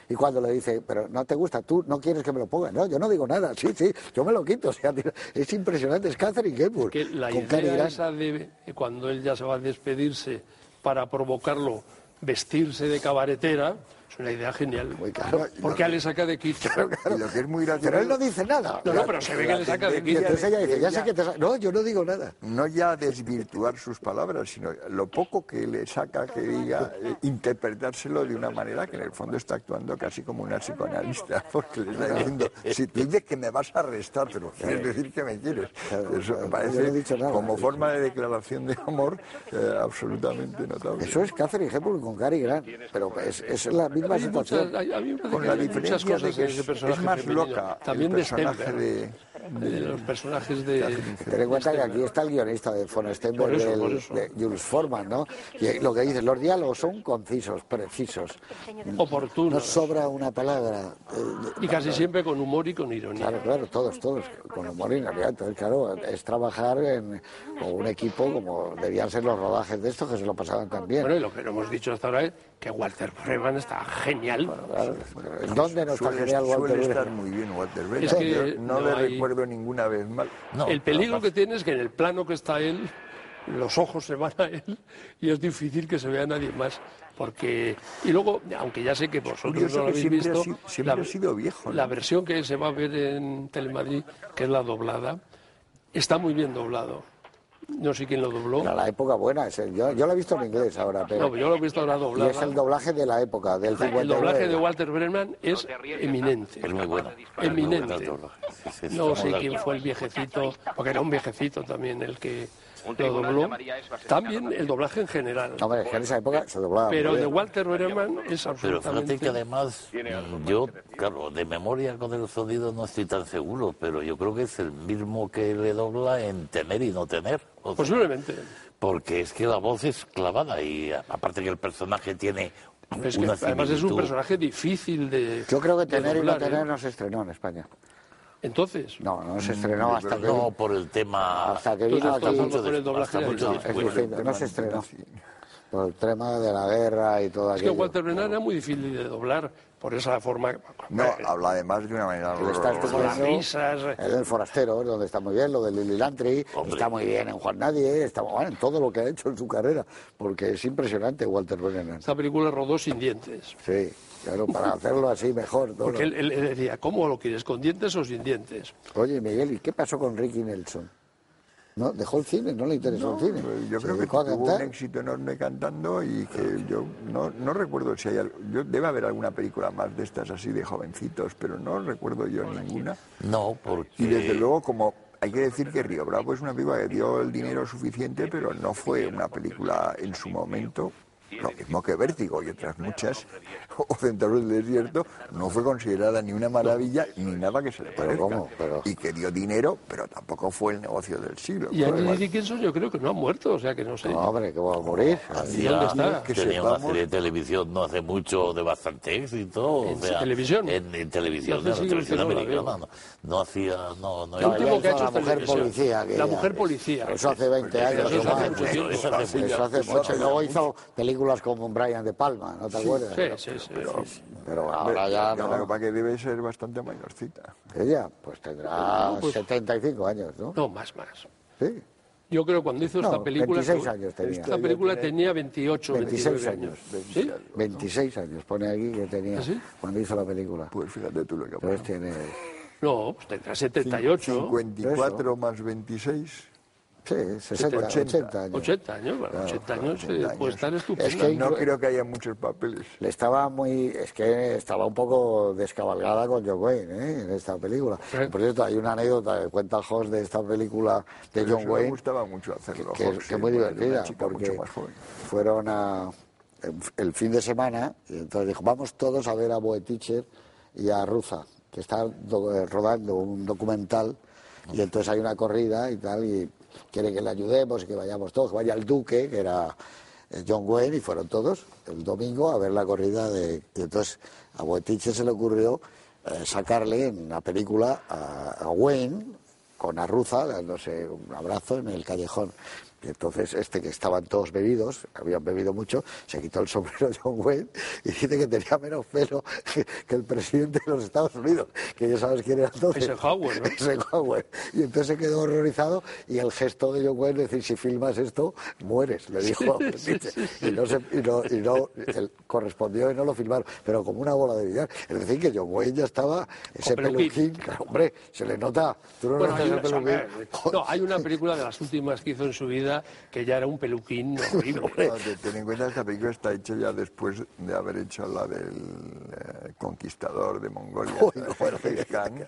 y cuando le dice, pero no te gusta, tú no quieres que me lo ponga, no, yo no digo nada, sí, sí, yo me lo quito, o sea, es impresionante, es Catherine Hepburn Que la con idea esa de cuando él ya se va a despedirse para provocarlo, vestirse de cabaretera, es una idea genial. Muy claro. Porque le saca de quicio. Y lo que es muy gracioso... Pero él no dice nada. No, no, pero se ve que le saca de quicio. entonces ella dice, ya sé que te sa-". No, yo no digo nada. no ya desvirtuar sus palabras, sino lo poco que le saca que diga, eh, interpretárselo de una manera que en el fondo está actuando casi como una psicoanalista, porque le está diciendo, si tú dices que me vas a arrestar, pero quieres decir que me quieres. Eso me no parece dicho nada. como forma de declaración de amor eh, absolutamente notable. Eso es Catherine Hepburn con Cary Grant, pero es, es la misma misma Hay muchas- situación. hay- me parece Con la hay muchas diferencia de que es, es más femenino. loca También el de personaje Stenberg, de, de los personajes de... Ten en cuenta que aquí está el guionista de von Stenberg, de Jules Forman, ¿no? Y lo que dice, los diálogos son concisos, precisos. No oportunos sobra una palabra. eh, y casi siempre con humor y con ironía. Claro, claro, todos, todos, con humor y realidad. Entonces, claro, es trabajar en, con un equipo como debían ser los rodajes de estos, que se lo pasaban tan bien. Bueno, y lo que no hemos dicho hasta ahora es que Walter Freeman está genial. Claro, ¿en ¿Dónde no está suele, genial Walter suele estar muy bien Walter. Es que no, no le hay- recuerdo ninguna vez mal. No, el peligro que tiene es que en el plano que está él, los ojos se van a él y es difícil que se vea nadie más. Porque, y luego, aunque ya sé que vosotros no lo habéis siempre ha visto, sido- siempre ha sido viejo, ¿no? la versión que se va a ver en Telemadrid, que es la doblada, está muy bien doblado. No sé quién lo dobló. Era la época buena, es el- yo, yo lo he visto en inglés ahora, pero... No, yo lo he visto ahora y doblada. es el doblaje de la época, del El 59. doblaje de Walter Brennan es eminente. Es muy bueno. Eminente. El No sé quién fue el viejecito, porque era un viejecito también el que lo dobló. También el doblaje en general. No, hombre, en esa época se doblaba. Pero de. Walter Brennan es Pero fíjate absolutamente... que además, yo, claro, de memoria con el sonido no estoy tan seguro, pero yo creo que es el mismo que le dobla en tener y no tener. O sea, Posiblemente. porque es que la voz es clavada y aparte que el personaje tiene es que además es un personaje difícil de Yo creo que Tener y no doblar, ¿eh? Tener no se estrenó en España. Entonces, No, no se estrenó hasta que, No, por el tema... hasta que vino aquí. mucho con el hasta de mucho después. distinto, no se estrenó. Por el tema de la guerra y todo es que aquello. Walter Brennan era muy difícil de doblar por esa forma. No, habla además de una manera estás. Las risas. El del Forastero, donde está muy bien, lo de Lili Lantry, Hombre. está muy bien en Juan Nadie, está muy bien en todo lo que ha hecho en su carrera, porque es impresionante Walter Brennan. Esta película rodó sin dientes. Sí, claro, para hacerlo así mejor. ¿no? Porque él, él- él decía, ¿cómo lo quieres? ¿Con dientes o sin dientes? Oye, Miguel, ¿y qué pasó con Ricky Nelson? ¿No? ¿Dejó el cine? ¿No le interesó el cine? Yo ¿Se creo que tuvo un éxito enorme cantando y que yo no, no recuerdo si hay algo. Yo, debe haber alguna película más de estas así de jovencitos, pero no recuerdo yo ninguna. No, porque... Y desde luego, como hay que decir que Río Bravo es una película que dio el dinero suficiente, pero no fue una película en su momento. Lo mismo que Vértigo y otras muchas, o Centauros del Desierto, no fue considerada ni una maravilla ni nada que se le Pero parezca. ¿cómo? Pero- Y que dio dinero, pero tampoco fue el negocio del siglo. Y Anthony Dickinson yo creo que no ha muerto, o sea que no sé. No, hombre, que va a morir. Hacía- ¿Dónde está? Que tenía una sepamos- serie de televisión no hace mucho de bastante éxito. o ¿En sea, televisión? En, en televisión, No en televisión americana. No, no hacía... No, no, El último que ha hecho la mujer policía. que La mujer policía. Eso hace 20 años. Eso hace mucho. Eso hace mucho. Y luego hizo películas como Brian De Palma, ¿no te acuerdas? Sí, sí, sí. Pero ahora ya Lo que no. pasa que debe ser bastante mayorcita. Ella, pues tendrá 75 años, ¿no? No, más, más. Sí, Yo creo que cuando hizo esta No, película... 26 años tenía. Esta película tenía 28, 26 29 años. años. ¿Sí? 26 años pone aquí que tenía ¿Ah, sí? cuando hizo la película. Pues fíjate tú lo que pasa. tiene... No, pues tendrá 78. 54 más 26. Sí, 60, 80, 80 años. 80 años, bueno, 80 años, 80 eh, años. puede estar estupendo. Es que No creo que haya muchos papeles. Le estaba muy, es que estaba un poco descabalgada con John Wayne ¿eh? en esta película. Sí. Por cierto, hay una anécdota que cuenta Hoss de esta película de Pero John eso me Wayne gustaba mucho hacerlo. que, que es muy divertida porque fueron a el fin de semana y entonces dijo vamos todos a ver a Boe Teacher y a Ruza que están eh, rodando un documental y entonces hay una corrida y tal y quiere que le ayudemos y que vayamos todos vaya el Duque que era eh, John Wayne y fueron todos el domingo a ver la corrida de y entonces a Boe Teacher se le ocurrió eh, sacarle en la película a, a Wayne con Arruza, dándose un abrazo en el callejón. Y entonces este que estaban todos bebidos, habían bebido mucho, se quitó el sombrero de John Wayne y dice que tenía menos pelo que, que el presidente de los Estados Unidos, que ya sabes quién era entonces. Eisenhower, ¿no? Eisenhower. Y entonces se quedó horrorizado y el gesto de John Wayne decir, si filmas esto, mueres, le dijo a Benítez. Y no, se, y no, y no correspondió y no lo filmaron, pero como una bola de billar. Es decir, que John Wayne ya estaba, ese peluquín. claro, hombre, se le nota. ¿Tú no Bueno, hay el una, peluquín? no, hay una película de las últimas que hizo en su vida que ya era un peluquín horrible. No, te- ten en cuenta que esta película está hecha ya después de haber hecho la del eh, conquistador de Mongolia, Uy, Genghis Khan,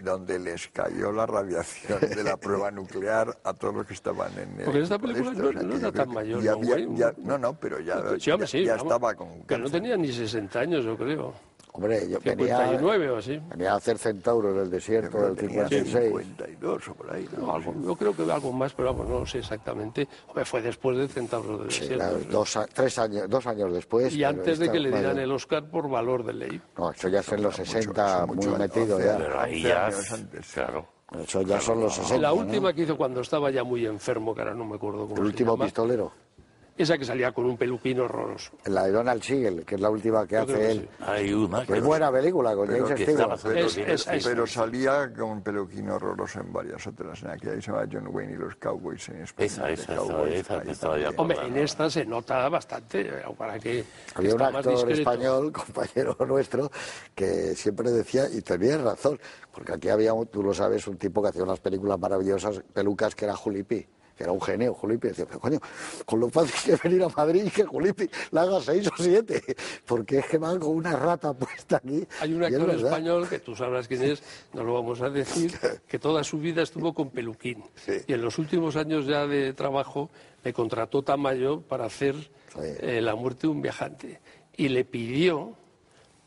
donde les cayó la radiación de la prueba nuclear a todos los que estaban en el Porque esta película esto, no- o sea, no era tan mayor, ya ¿no, güey? ya- no, no, pero ya, Sí, hombre, ya- sí, ya vamos, estaba con Que no tenía ni 60 años, yo creo. Hombre, yo venía, 59 o así. venía a hacer centauros del desierto del que tenía 56. 52 o por ahí. ¿no? No, algo- yo creo que algo más, pero vamos, no lo sé exactamente. Hombre, fue después de Centauros del Sí, Desierto. claro, dos, a- tres años, dos años después. Y antes de que le dieran el Oscar por valor de ley. No, eso ya es en los Mucho, 60, eso muy mucho, metido once ya. años. Pero ahí 11 ya, claro. Eso ya son los 60. La ¿no? última que hizo cuando estaba ya muy enfermo, que ahora no me acuerdo cómo El se último llama, pistolero. Esa que salía con un peluquín horroroso. La de Donald Siegel, que es la última que Yo hace que él. sí. Hay una que Muy buena película con pero James Stewart. Pero, Es- es- es- pero salía con un peluquín horroroso en varias otras. En aquella que se llama John Wayne y los Cowboys en España. Esa, esa, esa, Cowboys, esa que ahí estaba ya también. Hombre, en esta se nota bastante, eh, para que Había un actor español, compañero nuestro, que siempre decía, y tenía razón, porque aquí había, tú lo sabes, un tipo que hacía unas películas maravillosas, pelucas, que era Julipi, que era un genio, Julipi. Decía, pero coño, con lo fácil que es venir a Madrid y que Julipi la haga seis o siete, porque es que van con una rata puesta aquí. Hay un es actor español, que tú sabrás quién es, no lo vamos a decir, que toda su vida estuvo con peluquín. Y en los últimos años ya de trabajo me contrató Tamayo para hacer eh, La muerte de un viajante. Y le pidió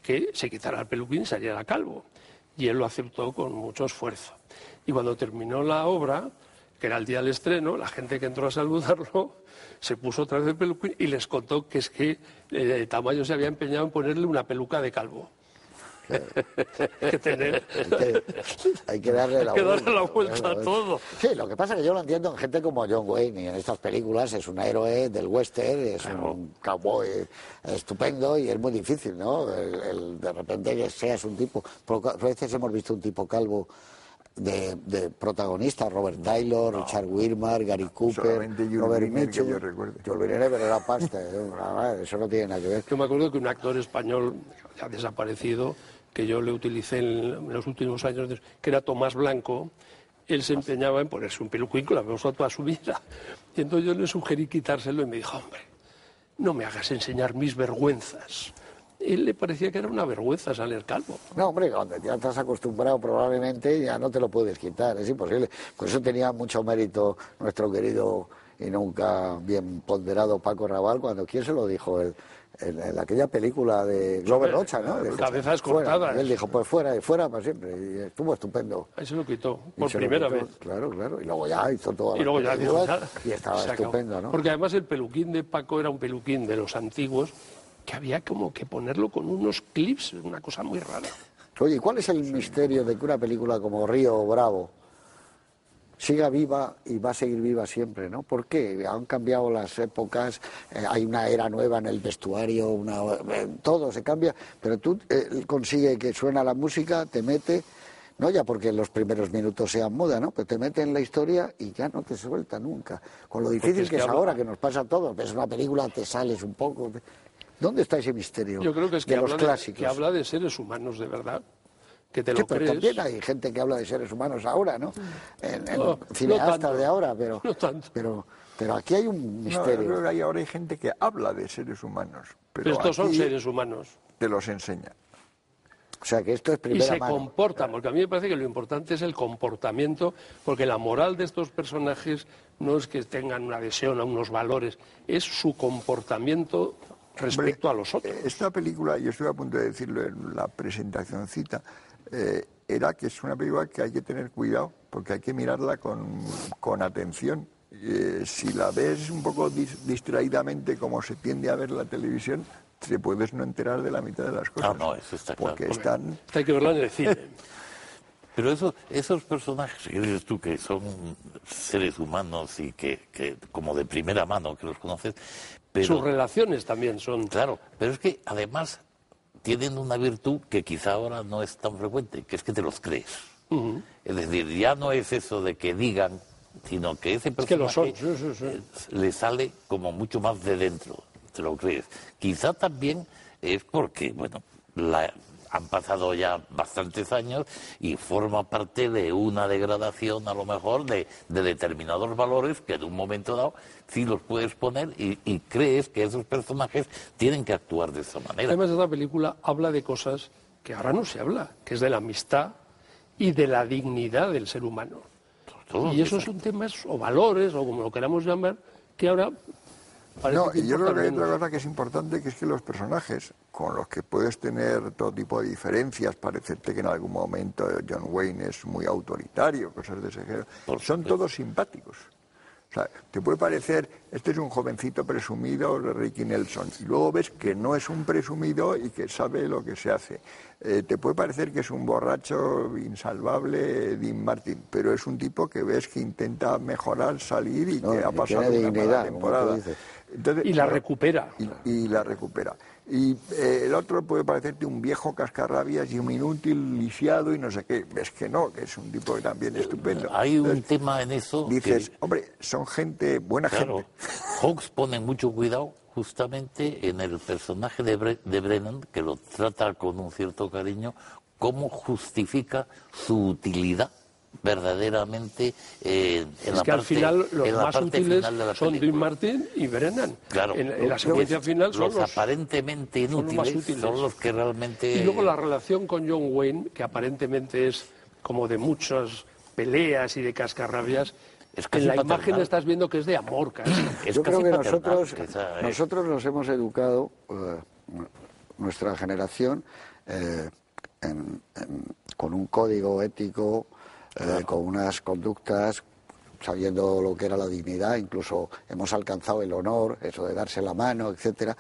que se quitara el peluquín y saliera calvo. Y él lo aceptó con mucho esfuerzo. Y cuando terminó la obra, que era el día del estreno, la gente que entró a saludarlo se puso otra vez el peluquín y les contó que es que eh, Tamayo se había empeñado en ponerle una peluca de calvo. que tener. Hay que, darle la Hay que vuelta. darle la vuelta a todo. Sí, lo que pasa es que yo lo entiendo en gente como John Wayne y en estas películas es un héroe del western, es un cowboy estupendo y es muy difícil, ¿no? El, el- de repente que seas un tipo. A veces hemos visto un tipo calvo. De, de protagonistas, Robert Taylor, Richard Widmark, Gary Cooper, Robert Mitchum. yo Briner, pero era pasta, ¿eh? Eso no tiene nada que ver. Yo me acuerdo que un actor español ya desaparecido, que yo le utilicé en, en los últimos años, que era Tomás Blanco, él se empeñaba en ponerse un peluquín que lo había usado toda su vida. Y entonces yo le sugerí quitárselo y me dijo, hombre, no me hagas enseñar mis vergüenzas. Él le parecía que era una vergüenza salir calvo. No, hombre, cuando ya estás acostumbrado probablemente ya no te lo puedes quitar, es imposible. Por eso tenía mucho mérito nuestro querido y nunca bien ponderado Paco Raval cuando, ¿quién se lo dijo? El, en, en aquella película de Glover Rocha, ¿no? Dijo, Cabezas "Fuera". cortadas. Él dijo, pues fuera, y fuera para siempre. Y estuvo estupendo. Ahí se lo quitó, por primera quitó, vez. Claro, claro. Y luego ya hizo todas Y luego ya dijo, y estaba estupendo, ¿no? Porque además el peluquín de Paco era un peluquín de los antiguos que había como que ponerlo con unos clips, una cosa muy rara. Oye, ¿y ¿cuál es el misterio de que una película como Río Bravo siga viva y va a seguir viva siempre, ¿no? ¿Por qué? Han cambiado las épocas, eh, hay una era nueva en el vestuario, una, eh, todo se cambia, pero tú eh, consigue que suena la música, te mete, no ya porque los primeros minutos sean moda, ¿no? Pero te mete en la historia y ya no te suelta nunca. Con lo difícil es que, que es habla- ahora, que nos pasa a todos, ves una película, te sales un poco. ¿Dónde está ese misterio Yo creo que es que, de los habla, de, clásicos? que habla de seres humanos de verdad, que te Sí, lo pero crees. también hay gente que habla de seres humanos ahora, ¿no? En, en No, no cineastas tanto. de ahora, pero, No tanto. pero, pero aquí hay un No, yo creo misterio. que hay- ahora hay gente que habla de seres humanos, pero Estos son seres humanos. te los enseña. o sea, que esto es Y primera se mano. comportan, porque a mí me parece que lo importante es el comportamiento, porque la moral de estos personajes no es que tengan una adhesión a unos valores, es su comportamiento respecto a los otros. Eh, Esta película, yo estuve a punto de decirlo en la presentacióncita, eh, era que es una película que hay que tener cuidado, porque hay que mirarla con, con atención. Eh, si la ves un poco dis- distraídamente, como se tiende a ver la televisión, te puedes no enterar de la mitad de las cosas. Ah, no, eso está claro. Porque están... Hay que verla en el cine. Pero eso, esos personajes que dices tú que son seres humanos y que, que como de primera mano que los conoces, pero Sus relaciones también son... claro, pero es que además tienen una virtud que quizá ahora no es tan frecuente, que es que te los crees. Es decir, ya no es eso de que digan, sino que ese que lo personaje son, sí, sí, sí. eh, le sale como mucho más de dentro, te lo crees. Quizá también es porque, bueno, la han pasado ya bastantes años y forma parte de una degradación a lo mejor de, determinados valores que en un momento dado sí los puedes poner y, y, crees que esos personajes tienen que actuar de esa manera. Además, esta película habla de cosas que ahora no se habla, que es de la amistad y de la dignidad del ser humano. y esos son temas o valores, o como lo queramos llamar, que ahora no, y yo creo que hay otra cosa que es importante, que es que los personajes, con los que puedes tener todo tipo de diferencias, parecerte que en algún momento John Wayne es muy autoritario, cosas de ese género, son todos simpáticos. O sea, te puede parecer, este es un jovencito presumido, Ricky Nelson, y luego ves que no es un presumido y que sabe lo que se hace. Eh, te puede parecer que es un borracho insalvable, Dean Martin, pero es un tipo que ves que intenta mejorar, salir y que ha pasado una temporada. y la recupera. y la recupera. Y eh, el otro puede parecerte un viejo cascarrabias y un inútil, lisiado y no sé qué. Ves que no, que es un tipo que también estupendo. Hay un tema en eso. Dices, hombre, son gente, buena gente. Hawks pone mucho cuidado justamente en el personaje de, de Brennan, que lo trata con un cierto cariño, cómo justifica su utilidad verdaderamente eh, en es la que al final los más útiles son Dean Martin y Brennan. Claro. En, la secuencia final son los, aparentemente inútiles son los, que realmente... Y luego la relación con John Wayne, que aparentemente es como de muchas peleas y de cascarrabias, es que en la imagen estás viendo que es de amor casi. Yo creo que nosotros, nosotros nos hemos educado, eh, nuestra generación, eh, con un código ético eh, con unas conductas sabiendo lo que era la dignidad, incluso hemos alcanzado el honor, eso de darse la mano, etcétera.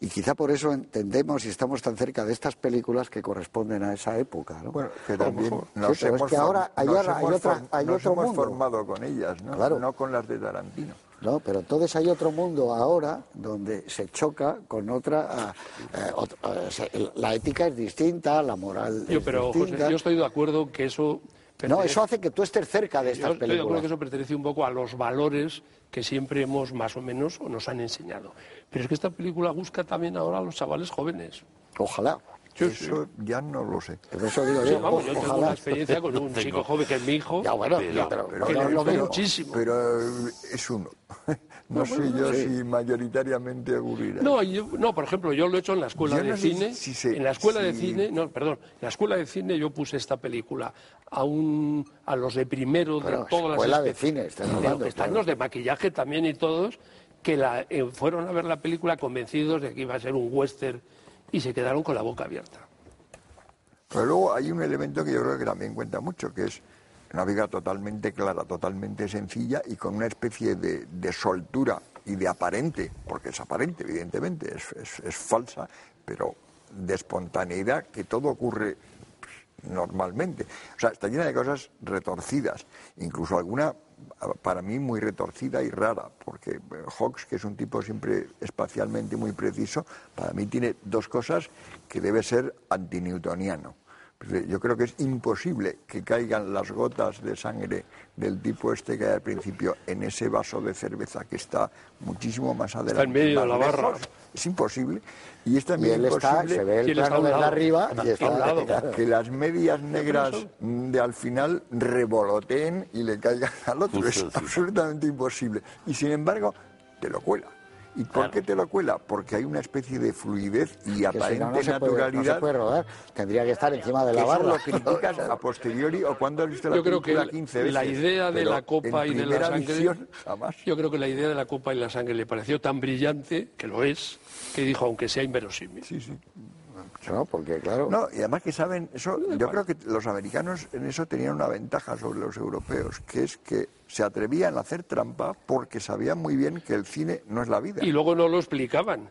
Y quizá por eso entendemos y estamos tan cerca de estas películas que corresponden a esa época. ¿no? Bueno, que también nos hemos, que ahora hay, otra, hay otro hemos mundo. formado con ellas, ¿no? no con las de Tarantino. No, pero entonces hay otro mundo ahora donde se choca con otra. Eh, eh, la ética es distinta, la moral yo, es pero, distinta. yo estoy de acuerdo que eso no, eso hace que tú estés cerca de estas Yo películas. de acuerdo que eso pertenece un poco a los valores que siempre hemos más o menos o nos han enseñado. Pero es que esta película busca también ahora a los chavales jóvenes. Ojalá. Eso ya no lo sé. Pero eso digo yo, vamos, yo tengo una experiencia con un chico joven que es mi hijo. Ya, bueno, pero, pero, lo veo muchísimo. Pero es uno. No, soy yo si mayoritariamente aburrida. No, no, por ejemplo, yo lo he hecho en la escuela de cine. en la escuela de cine, no, perdón, en la escuela de cine yo puse esta película a un a los de primero de todas escuela las de cine, hablando, están los de maquillaje también y todos que la, eh, fueron a ver la película convencidos de que iba a ser un western y se quedaron con la boca abierta. Pero luego hay un elemento que yo creo que también cuenta mucho, que es una vida totalmente clara, totalmente sencilla y con una especie de, soltura y de aparente, porque es aparente, evidentemente, es, falsa, pero de espontaneidad que todo ocurre normalmente. O sea, está llena de cosas retorcidas, incluso alguna para mí muy retorcida y rara, porque Hawks, que es un tipo siempre espacialmente muy preciso, para mí tiene dos cosas que debe ser antinewtoniano. Yo creo que es imposible que caigan las gotas de sangre del tipo este que hay al principio en ese vaso de cerveza que está muchísimo más adelante. Está en medio de la barra. Es imposible. Y es también imposible está, se ve el plano desde arriba y está, que las medias negras de al final revoloteen y le caigan al otro. es absolutamente imposible. Y sin embargo, te lo cuela. ¿Y por qué te lo cuela? Porque hay una especie de fluidez y aparente naturalidad. no se puede rodar, tendría que estar encima de la barra. lo criticas a posteriori o cuando has visto la yo creo que 15 veces. La idea de la copa y de la sangre. jamás. Yo creo que la idea de la copa y la sangre le pareció tan brillante, que lo es, que dijo, aunque sea inverosímil. Sí, sí. No, porque claro. No, y además que saben, eso, yo creo que los americanos en eso tenían una ventaja sobre los europeos, que es que se atrevían a hacer trampa porque sabían muy bien que el cine no es la vida. Y luego no lo explicaban.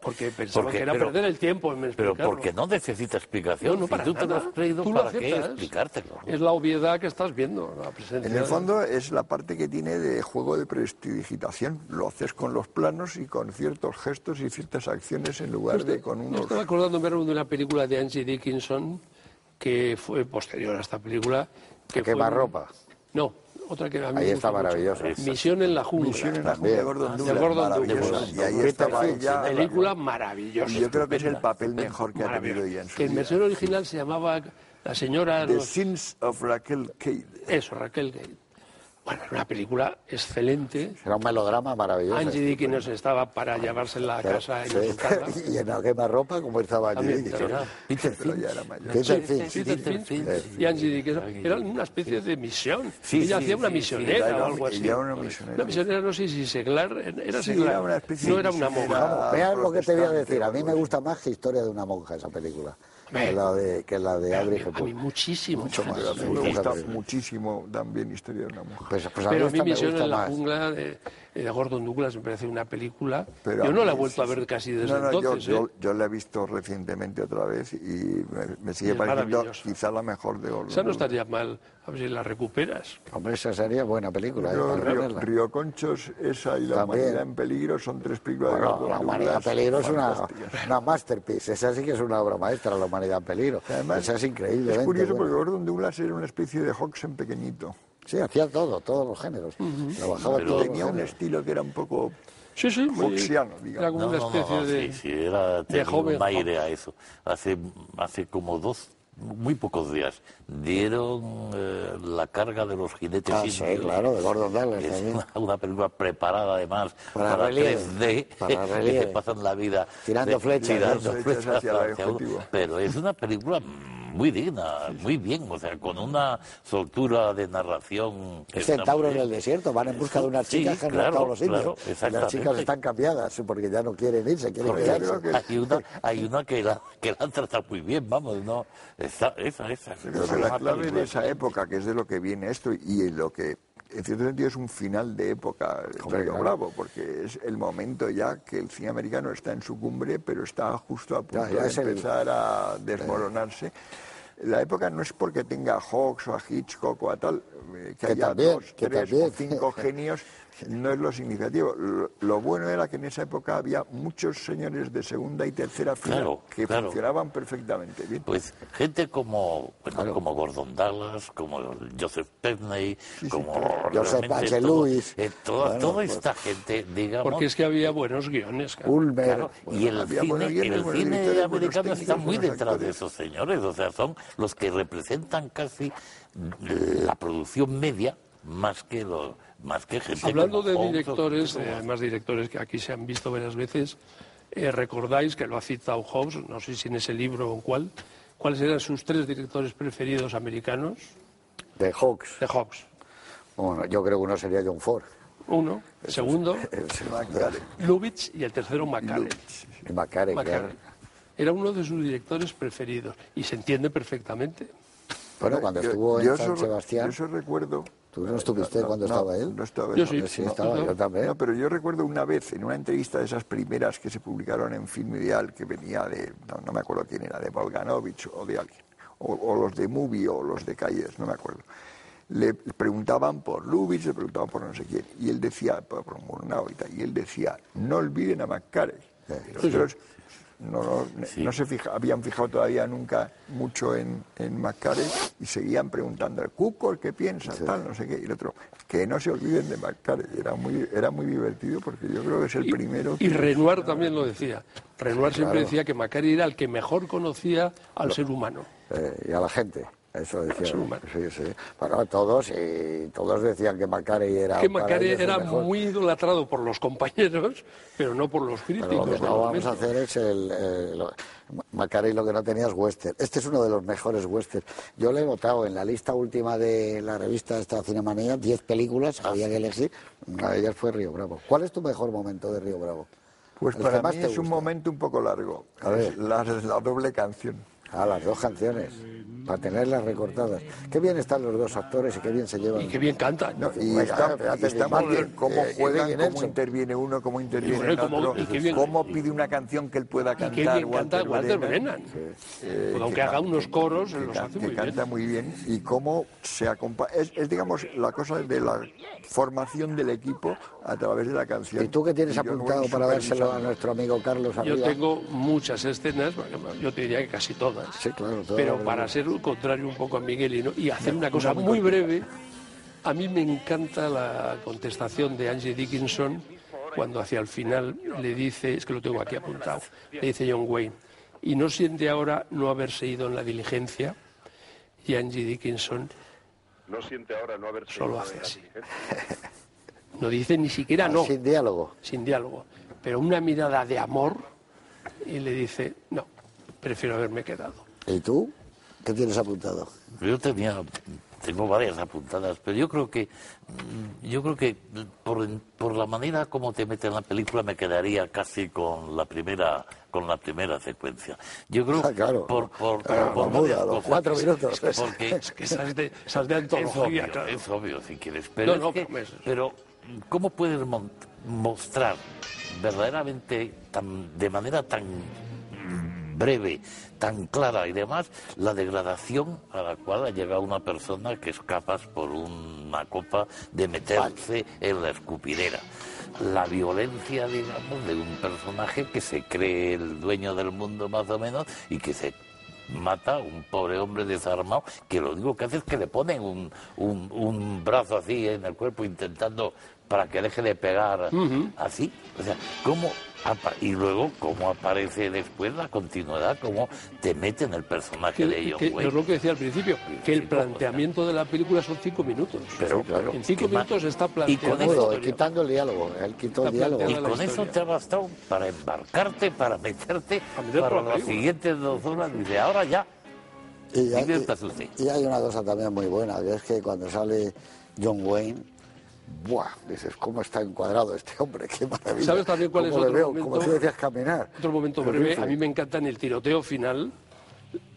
Porque pensaba que era perder el tiempo en Pero porque no necesita explicación. No, para tú te lo has creído, ¿para qué explicártelo? Es la obviedad que estás viendo, la presencia. En el fondo es la parte que tiene de juego de prestidigitación. Lo haces con los planos y con ciertos gestos y ciertas acciones en lugar de con unos... Estaba acordándome de una película de Angie Dickinson que fue posterior a esta película. Que, quema ropa. No, otra que a mí Ahí me está gusta mucho. maravillosa. Misión en la jungla. Misión en la jungla de Gordon De Douglas, Gordon maravillosa. Douglas. Y ahí estaba ella, Película maravillosa. y yo creo que es el papel mejor que ha tenido ella en su Que en vida. versión original se llamaba La señora... The Sins of Raquel Cade. Eso, Raquel Gale. Bueno, era una película excelente. Era un melodrama maravilloso. Angie Dickinson estaba para llevarse la Pero- casa y sí. y en la quemarropa, como estaba Angie Dickinson. Peter Finch. era. Peter Finch. Y Angie Dickinson. Eran una especie de misión. Sí, Ella sí, hacía una misionera o algo así. Era una misionera. Una misionera, no sé si seglar, era seglar. era una especie no era una monja. Vean lo que te voy a decir. A mí me así. gusta más que Historia de una monja esa película. Que la de, que la de A Audrey mí, a mí Hepburn. muchísimo. Mucho más. Me gusta muchísimo también Historia de una mujer. Pues, pues a Pero a mí me Misión gusta en la más. jungla de, de Gordon Douglas me parece una película. Pero yo a no la he vuelto a ver casi desde No, no, yo- entonces. yo, ¿eh? yo la he visto recientemente otra vez y me, me sigue Y pareciendo quizá la mejor de Gordon. Esa no estaría mal, a ver si la recuperas. Hombre, esa sería buena película. ¿eh? Yo, para Río. Río Conchos, esa y La También. humanidad en peligro son tres películas de Gordon la humanidad en peligro es una, una masterpiece. Esa sí que es una obra maestra, la humanidad en peligro. Además, Esa es increíble. Es curioso porque Gordon Douglas era una especie de Hodgson pequeñito. Sí, hacía todo, todos los géneros. Trabajaba Pero todos Tenía un estilo que era un poco Sí, sí, muy, Foxiano, digamos. Era como No, una especie no, no, de. sí, sí, era, tenía joven un aire a eso. Hace, hace como dos, muy pocos días, dieron eh, la carga de los jinetes Ah, sí, claro, de Gordon Douglas Es una, una película preparada además Para para, relieve, 3D, para que relieve. se pasan la vida Tirando de- flechas, tirando flechas Flechas hacia el hacia uno. objetivo. Pero es una película muy digna, muy bien, o sea, con una soltura de narración. Es Centauro en el desierto, van en busca de unas Sí, chicas que han claro, los indios. claro, Y las chicas están cambiadas porque ya no quieren irse, quieren Porque quedarse. que- hay una, hay una que la, que la trata muy bien, vamos, no, esa, esa, esa. Que Una la clave de esa época, que es de lo que viene esto, y en lo que en cierto sentido es un final de época Hombre, Río claro. Bravo, porque es el momento ya que el cine americano está en su cumbre, pero está justo a punto ya de el- empezar a desmoronarse. La época no es porque tenga a Hawks o a Hitchcock o a tal, eh, que, Que haya también, dos, que tres también. o cinco genios, no es lo significativo. Lo, lo bueno era que en esa época había muchos señores de segunda y tercera fila Claro, que claro. funcionaban perfectamente bien. Pues gente como, bueno, como Gordon Douglas, como Joseph Pevney, como Joseph H. todo- Lewis. eh, toda, Bueno, toda pues- esta gente, digamos, Porque es que había buenos guiones. claro. Ulmer. Claro, y el cine, el cine americano está muy detrás de esos señores, o sea, son los que representan casi la producción media más que lo, más que gente Hablando como de Hawks directores, eh, además directores que aquí se han visto varias veces, eh, recordáis que lo ha citado Hobbes, no sé si en ese libro o en cuál, cuáles eran sus tres directores preferidos americanos De Hawks. de Hobbes. Bueno, yo creo que uno sería John Ford. Uno, segundo, McCarthy. Lubitsch y el tercero McCarthy. Y McCarthy, claro. Era uno de sus directores preferidos y se entiende perfectamente. Bueno, cuando Yo- estuvo en yo San eso- Sebastián, Yo eso recuerdo. ¿tú no estuviste cuando no, estaba él? No estaba Yo yo. sí. Sí, no, estaba, no. yo también. No, pero yo recuerdo una vez en una entrevista de esas primeras que se publicaron en Film Ideal, que venía de, no, no me acuerdo quién era, de Volganovich o de alguien, o, o los de Movie o los de Calles, no me acuerdo. Le preguntaban por Lubitsch, le preguntaban por no sé quién, y él decía, por, Murnau y tal, y él decía, no olviden a McCarthy. Y los otros no, no, no se fija, habían fijado todavía nunca mucho en, en y seguían preguntando, Cukor, ¿qué piensa? Tal, no sé qué. Y el otro, que no se olviden de McCarthy. Era muy, era muy divertido porque yo creo que es el Y, primero. y que- Renoir también lo decía. Renoir siempre decía que Macari era el que mejor conocía al ser humano. Eh, y a la gente. Eso decía. Sí, sí. Bueno, todos, y todos decían que Macari era. Que Macari era mejor. muy idolatrado por los compañeros, pero no por los Pero críticos. lo que no vamos a hacer es el. eh, lo- Macari lo que no tenía es western. Este es uno de los mejores western. Yo le he votado en la lista última de la revista esta Cinemanía, 10 películas, Ah, había que elegir. Una de ellas fue Río Bravo. ¿Cuál es tu mejor momento de Río Bravo? Pues El para mí es un momento un poco largo. A ver. La doble canción. Ah, las dos canciones, para tenerlas recortadas. Qué bien están los dos actores y qué bien se llevan. Y qué bien cantan. No, y está, y está bien, muy bien cómo eh, juegan, cómo interviene uno, cómo interviene Y bueno, el cómo- otro, y bien- cómo pide una canción que él pueda Y cantar. qué bien canta Walter Brennan. Brennan. Eh, Pues aunque que haga unos coros, que los hace que muy bien. canta muy bien y cómo se acompaña. Es, es, digamos, la cosa de la formación del equipo a través de la canción. ¿Y tú qué tienes apuntado para dárselo a nuestro amigo Carlos Yo arriba? tengo muchas escenas, yo te diría que casi todas. Sí, claro, todas Pero para ser contrario un poco a Miguel y, no- y hacer una cosa muy breve, A mí me encanta la contestación de Angie Dickinson cuando hacia el final le dice, es que lo tengo aquí apuntado, le dice John Wayne, y no siente ahora no haberse ido en la diligencia, y Angie Dickinson no siente ahora no haberse solo ido hace en la así. No dice ni siquiera no, Sin diálogo. sin diálogo, pero una mirada de amor y le dice, no, prefiero haberme quedado. ¿Y tú? ¿Qué tienes apuntado? Yo tenía, tengo varias apuntadas, pero yo creo que, mm, yo creo que por, por la manera como te mete en la película me quedaría casi con la primera, con la primera secuencia. Yo creo Ah, claro. por, por, Claro, por los cuatro minutos. Porque Es que esas de, esas de es obvio, claro. es obvio si quieres, pero, No, es no, que- pero es- pero ¿cómo puedes mostrar verdaderamente tan, de manera tan breve, tan clara y demás, la degradación a la cual ha llegado una persona que es capaz por una copa de meterse en la escupidera. La violencia, digamos, de un personaje que se cree el dueño del mundo más o menos y que se mata a un pobre hombre desarmado que lo único que hace es que le ponen un, un brazo así en el cuerpo intentando para que deje de pegar así. O sea, ¿cómo y luego cómo aparece después la continuidad, cómo te mete en el personaje Que, de John que Wayne. es lo que decía al principio, que el planteamiento de la película son cinco minutos. Pero, claro, en cinco minutos está Y planteado. con la eso- quitando el diálogo. Él quitó el Está diálogo. Y con eso te ha bastado para embarcarte, para meterte, para las siguientes dos horas. Dice, ahora ya, Y usted. y hay una cosa también muy buena, que es que cuando sale John Wayne, ¡buah! Dices, ¿cómo está encuadrado este hombre? ¡Qué maravilla! ¿Sabes también cuál es ¿Cómo le otro veo? momento? Como tú decías, caminar. Otro momento breve, a mí me encanta en el tiroteo final,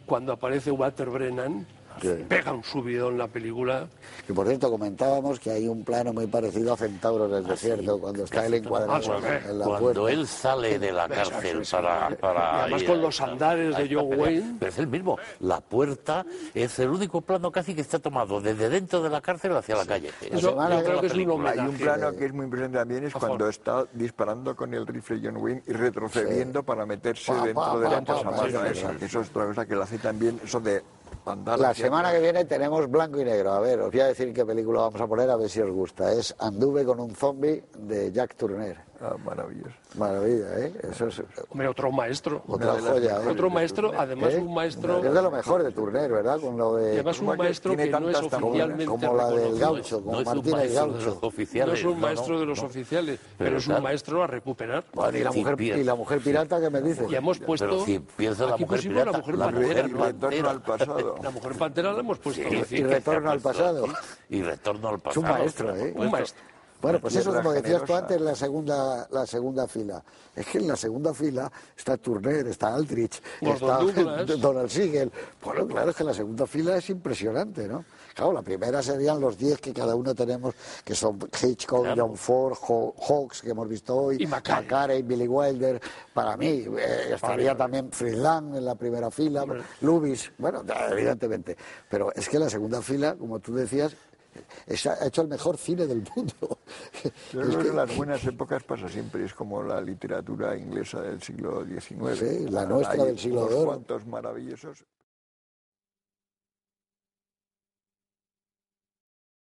cuando aparece Walter Brennan, Sí. pega un subidón la película. Que por cierto, comentábamos que hay un plano muy parecido a Centauro del Desierto, cuando está él encuadrado Ah, en la Cuando él sale de la cárcel para, para Y además ir con los andares de John. Wayne. Pero es el mismo. La puerta es el único plano casi que está tomado desde dentro de la cárcel hacia la calle. Eso yo creo que es un. Hay un plano que es muy impresionante también, es cuando está disparando con el rifle John Wayne y retrocediendo para meterse Pa, dentro pa, de la pa, pasamano. Eso es otra cosa que lo hace también, eso de La semana que viene tenemos blanco y negro. A ver, os voy a decir qué película vamos a poner, a ver si os gusta. Es Anduve con un zombie de Jack Turner. Ah, maravilloso. Maravilla, ¿eh? Eso es Hombre, otro maestro. otra joya, ¿eh? Otro maestro, además ¿Eh? un maestro, Es de lo mejor de Turner, ¿verdad? Con lo y de... además un que maestro que no es oficialmente como la del reconocido. gaucho, como no es un Martínez maestro de Gaucho. los oficiales. No es un maestro de los no. oficiales, pero, Pero es un maestro a recuperar. Bueno, y, la Sí, mujer, piensa. y la mujer pirata que me dice. Y hemos puesto. Pero si piensa la aquí mujer pusimos la pirata, mujer la pantera, mujer ¿no? retorno al pasado. La mujer pantera la hemos puesto. Sí, sí, Y retorno al pasado. Y retorno al Es pasado. un maestro, ¿eh? Un maestro. Bueno, pues eso como decías tú generosa. antes, la segunda, la segunda fila. Es que en la segunda fila está Turner, está Aldrich, Gordon está. Donald Siegel. Bueno, claro, es que la segunda fila es impresionante, ¿no? Claro, la primera serían los 10 que cada uno tenemos, que son Hitchcock, Claro. John Ford, Haw- Hawks, que hemos visto hoy, Y Mackay. Mackay, Billy Wilder. Para mí, eh, estaría también Friedland en la primera fila, Lubis, bueno, evidentemente. Pero es que la segunda fila, como tú decías, ha hecho el mejor cine del mundo. Yo creo que las buenas épocas pasa siempre, es como la literatura inglesa del siglo XIX. Sí, la nuestra del siglo de oro. cuantos maravillosos.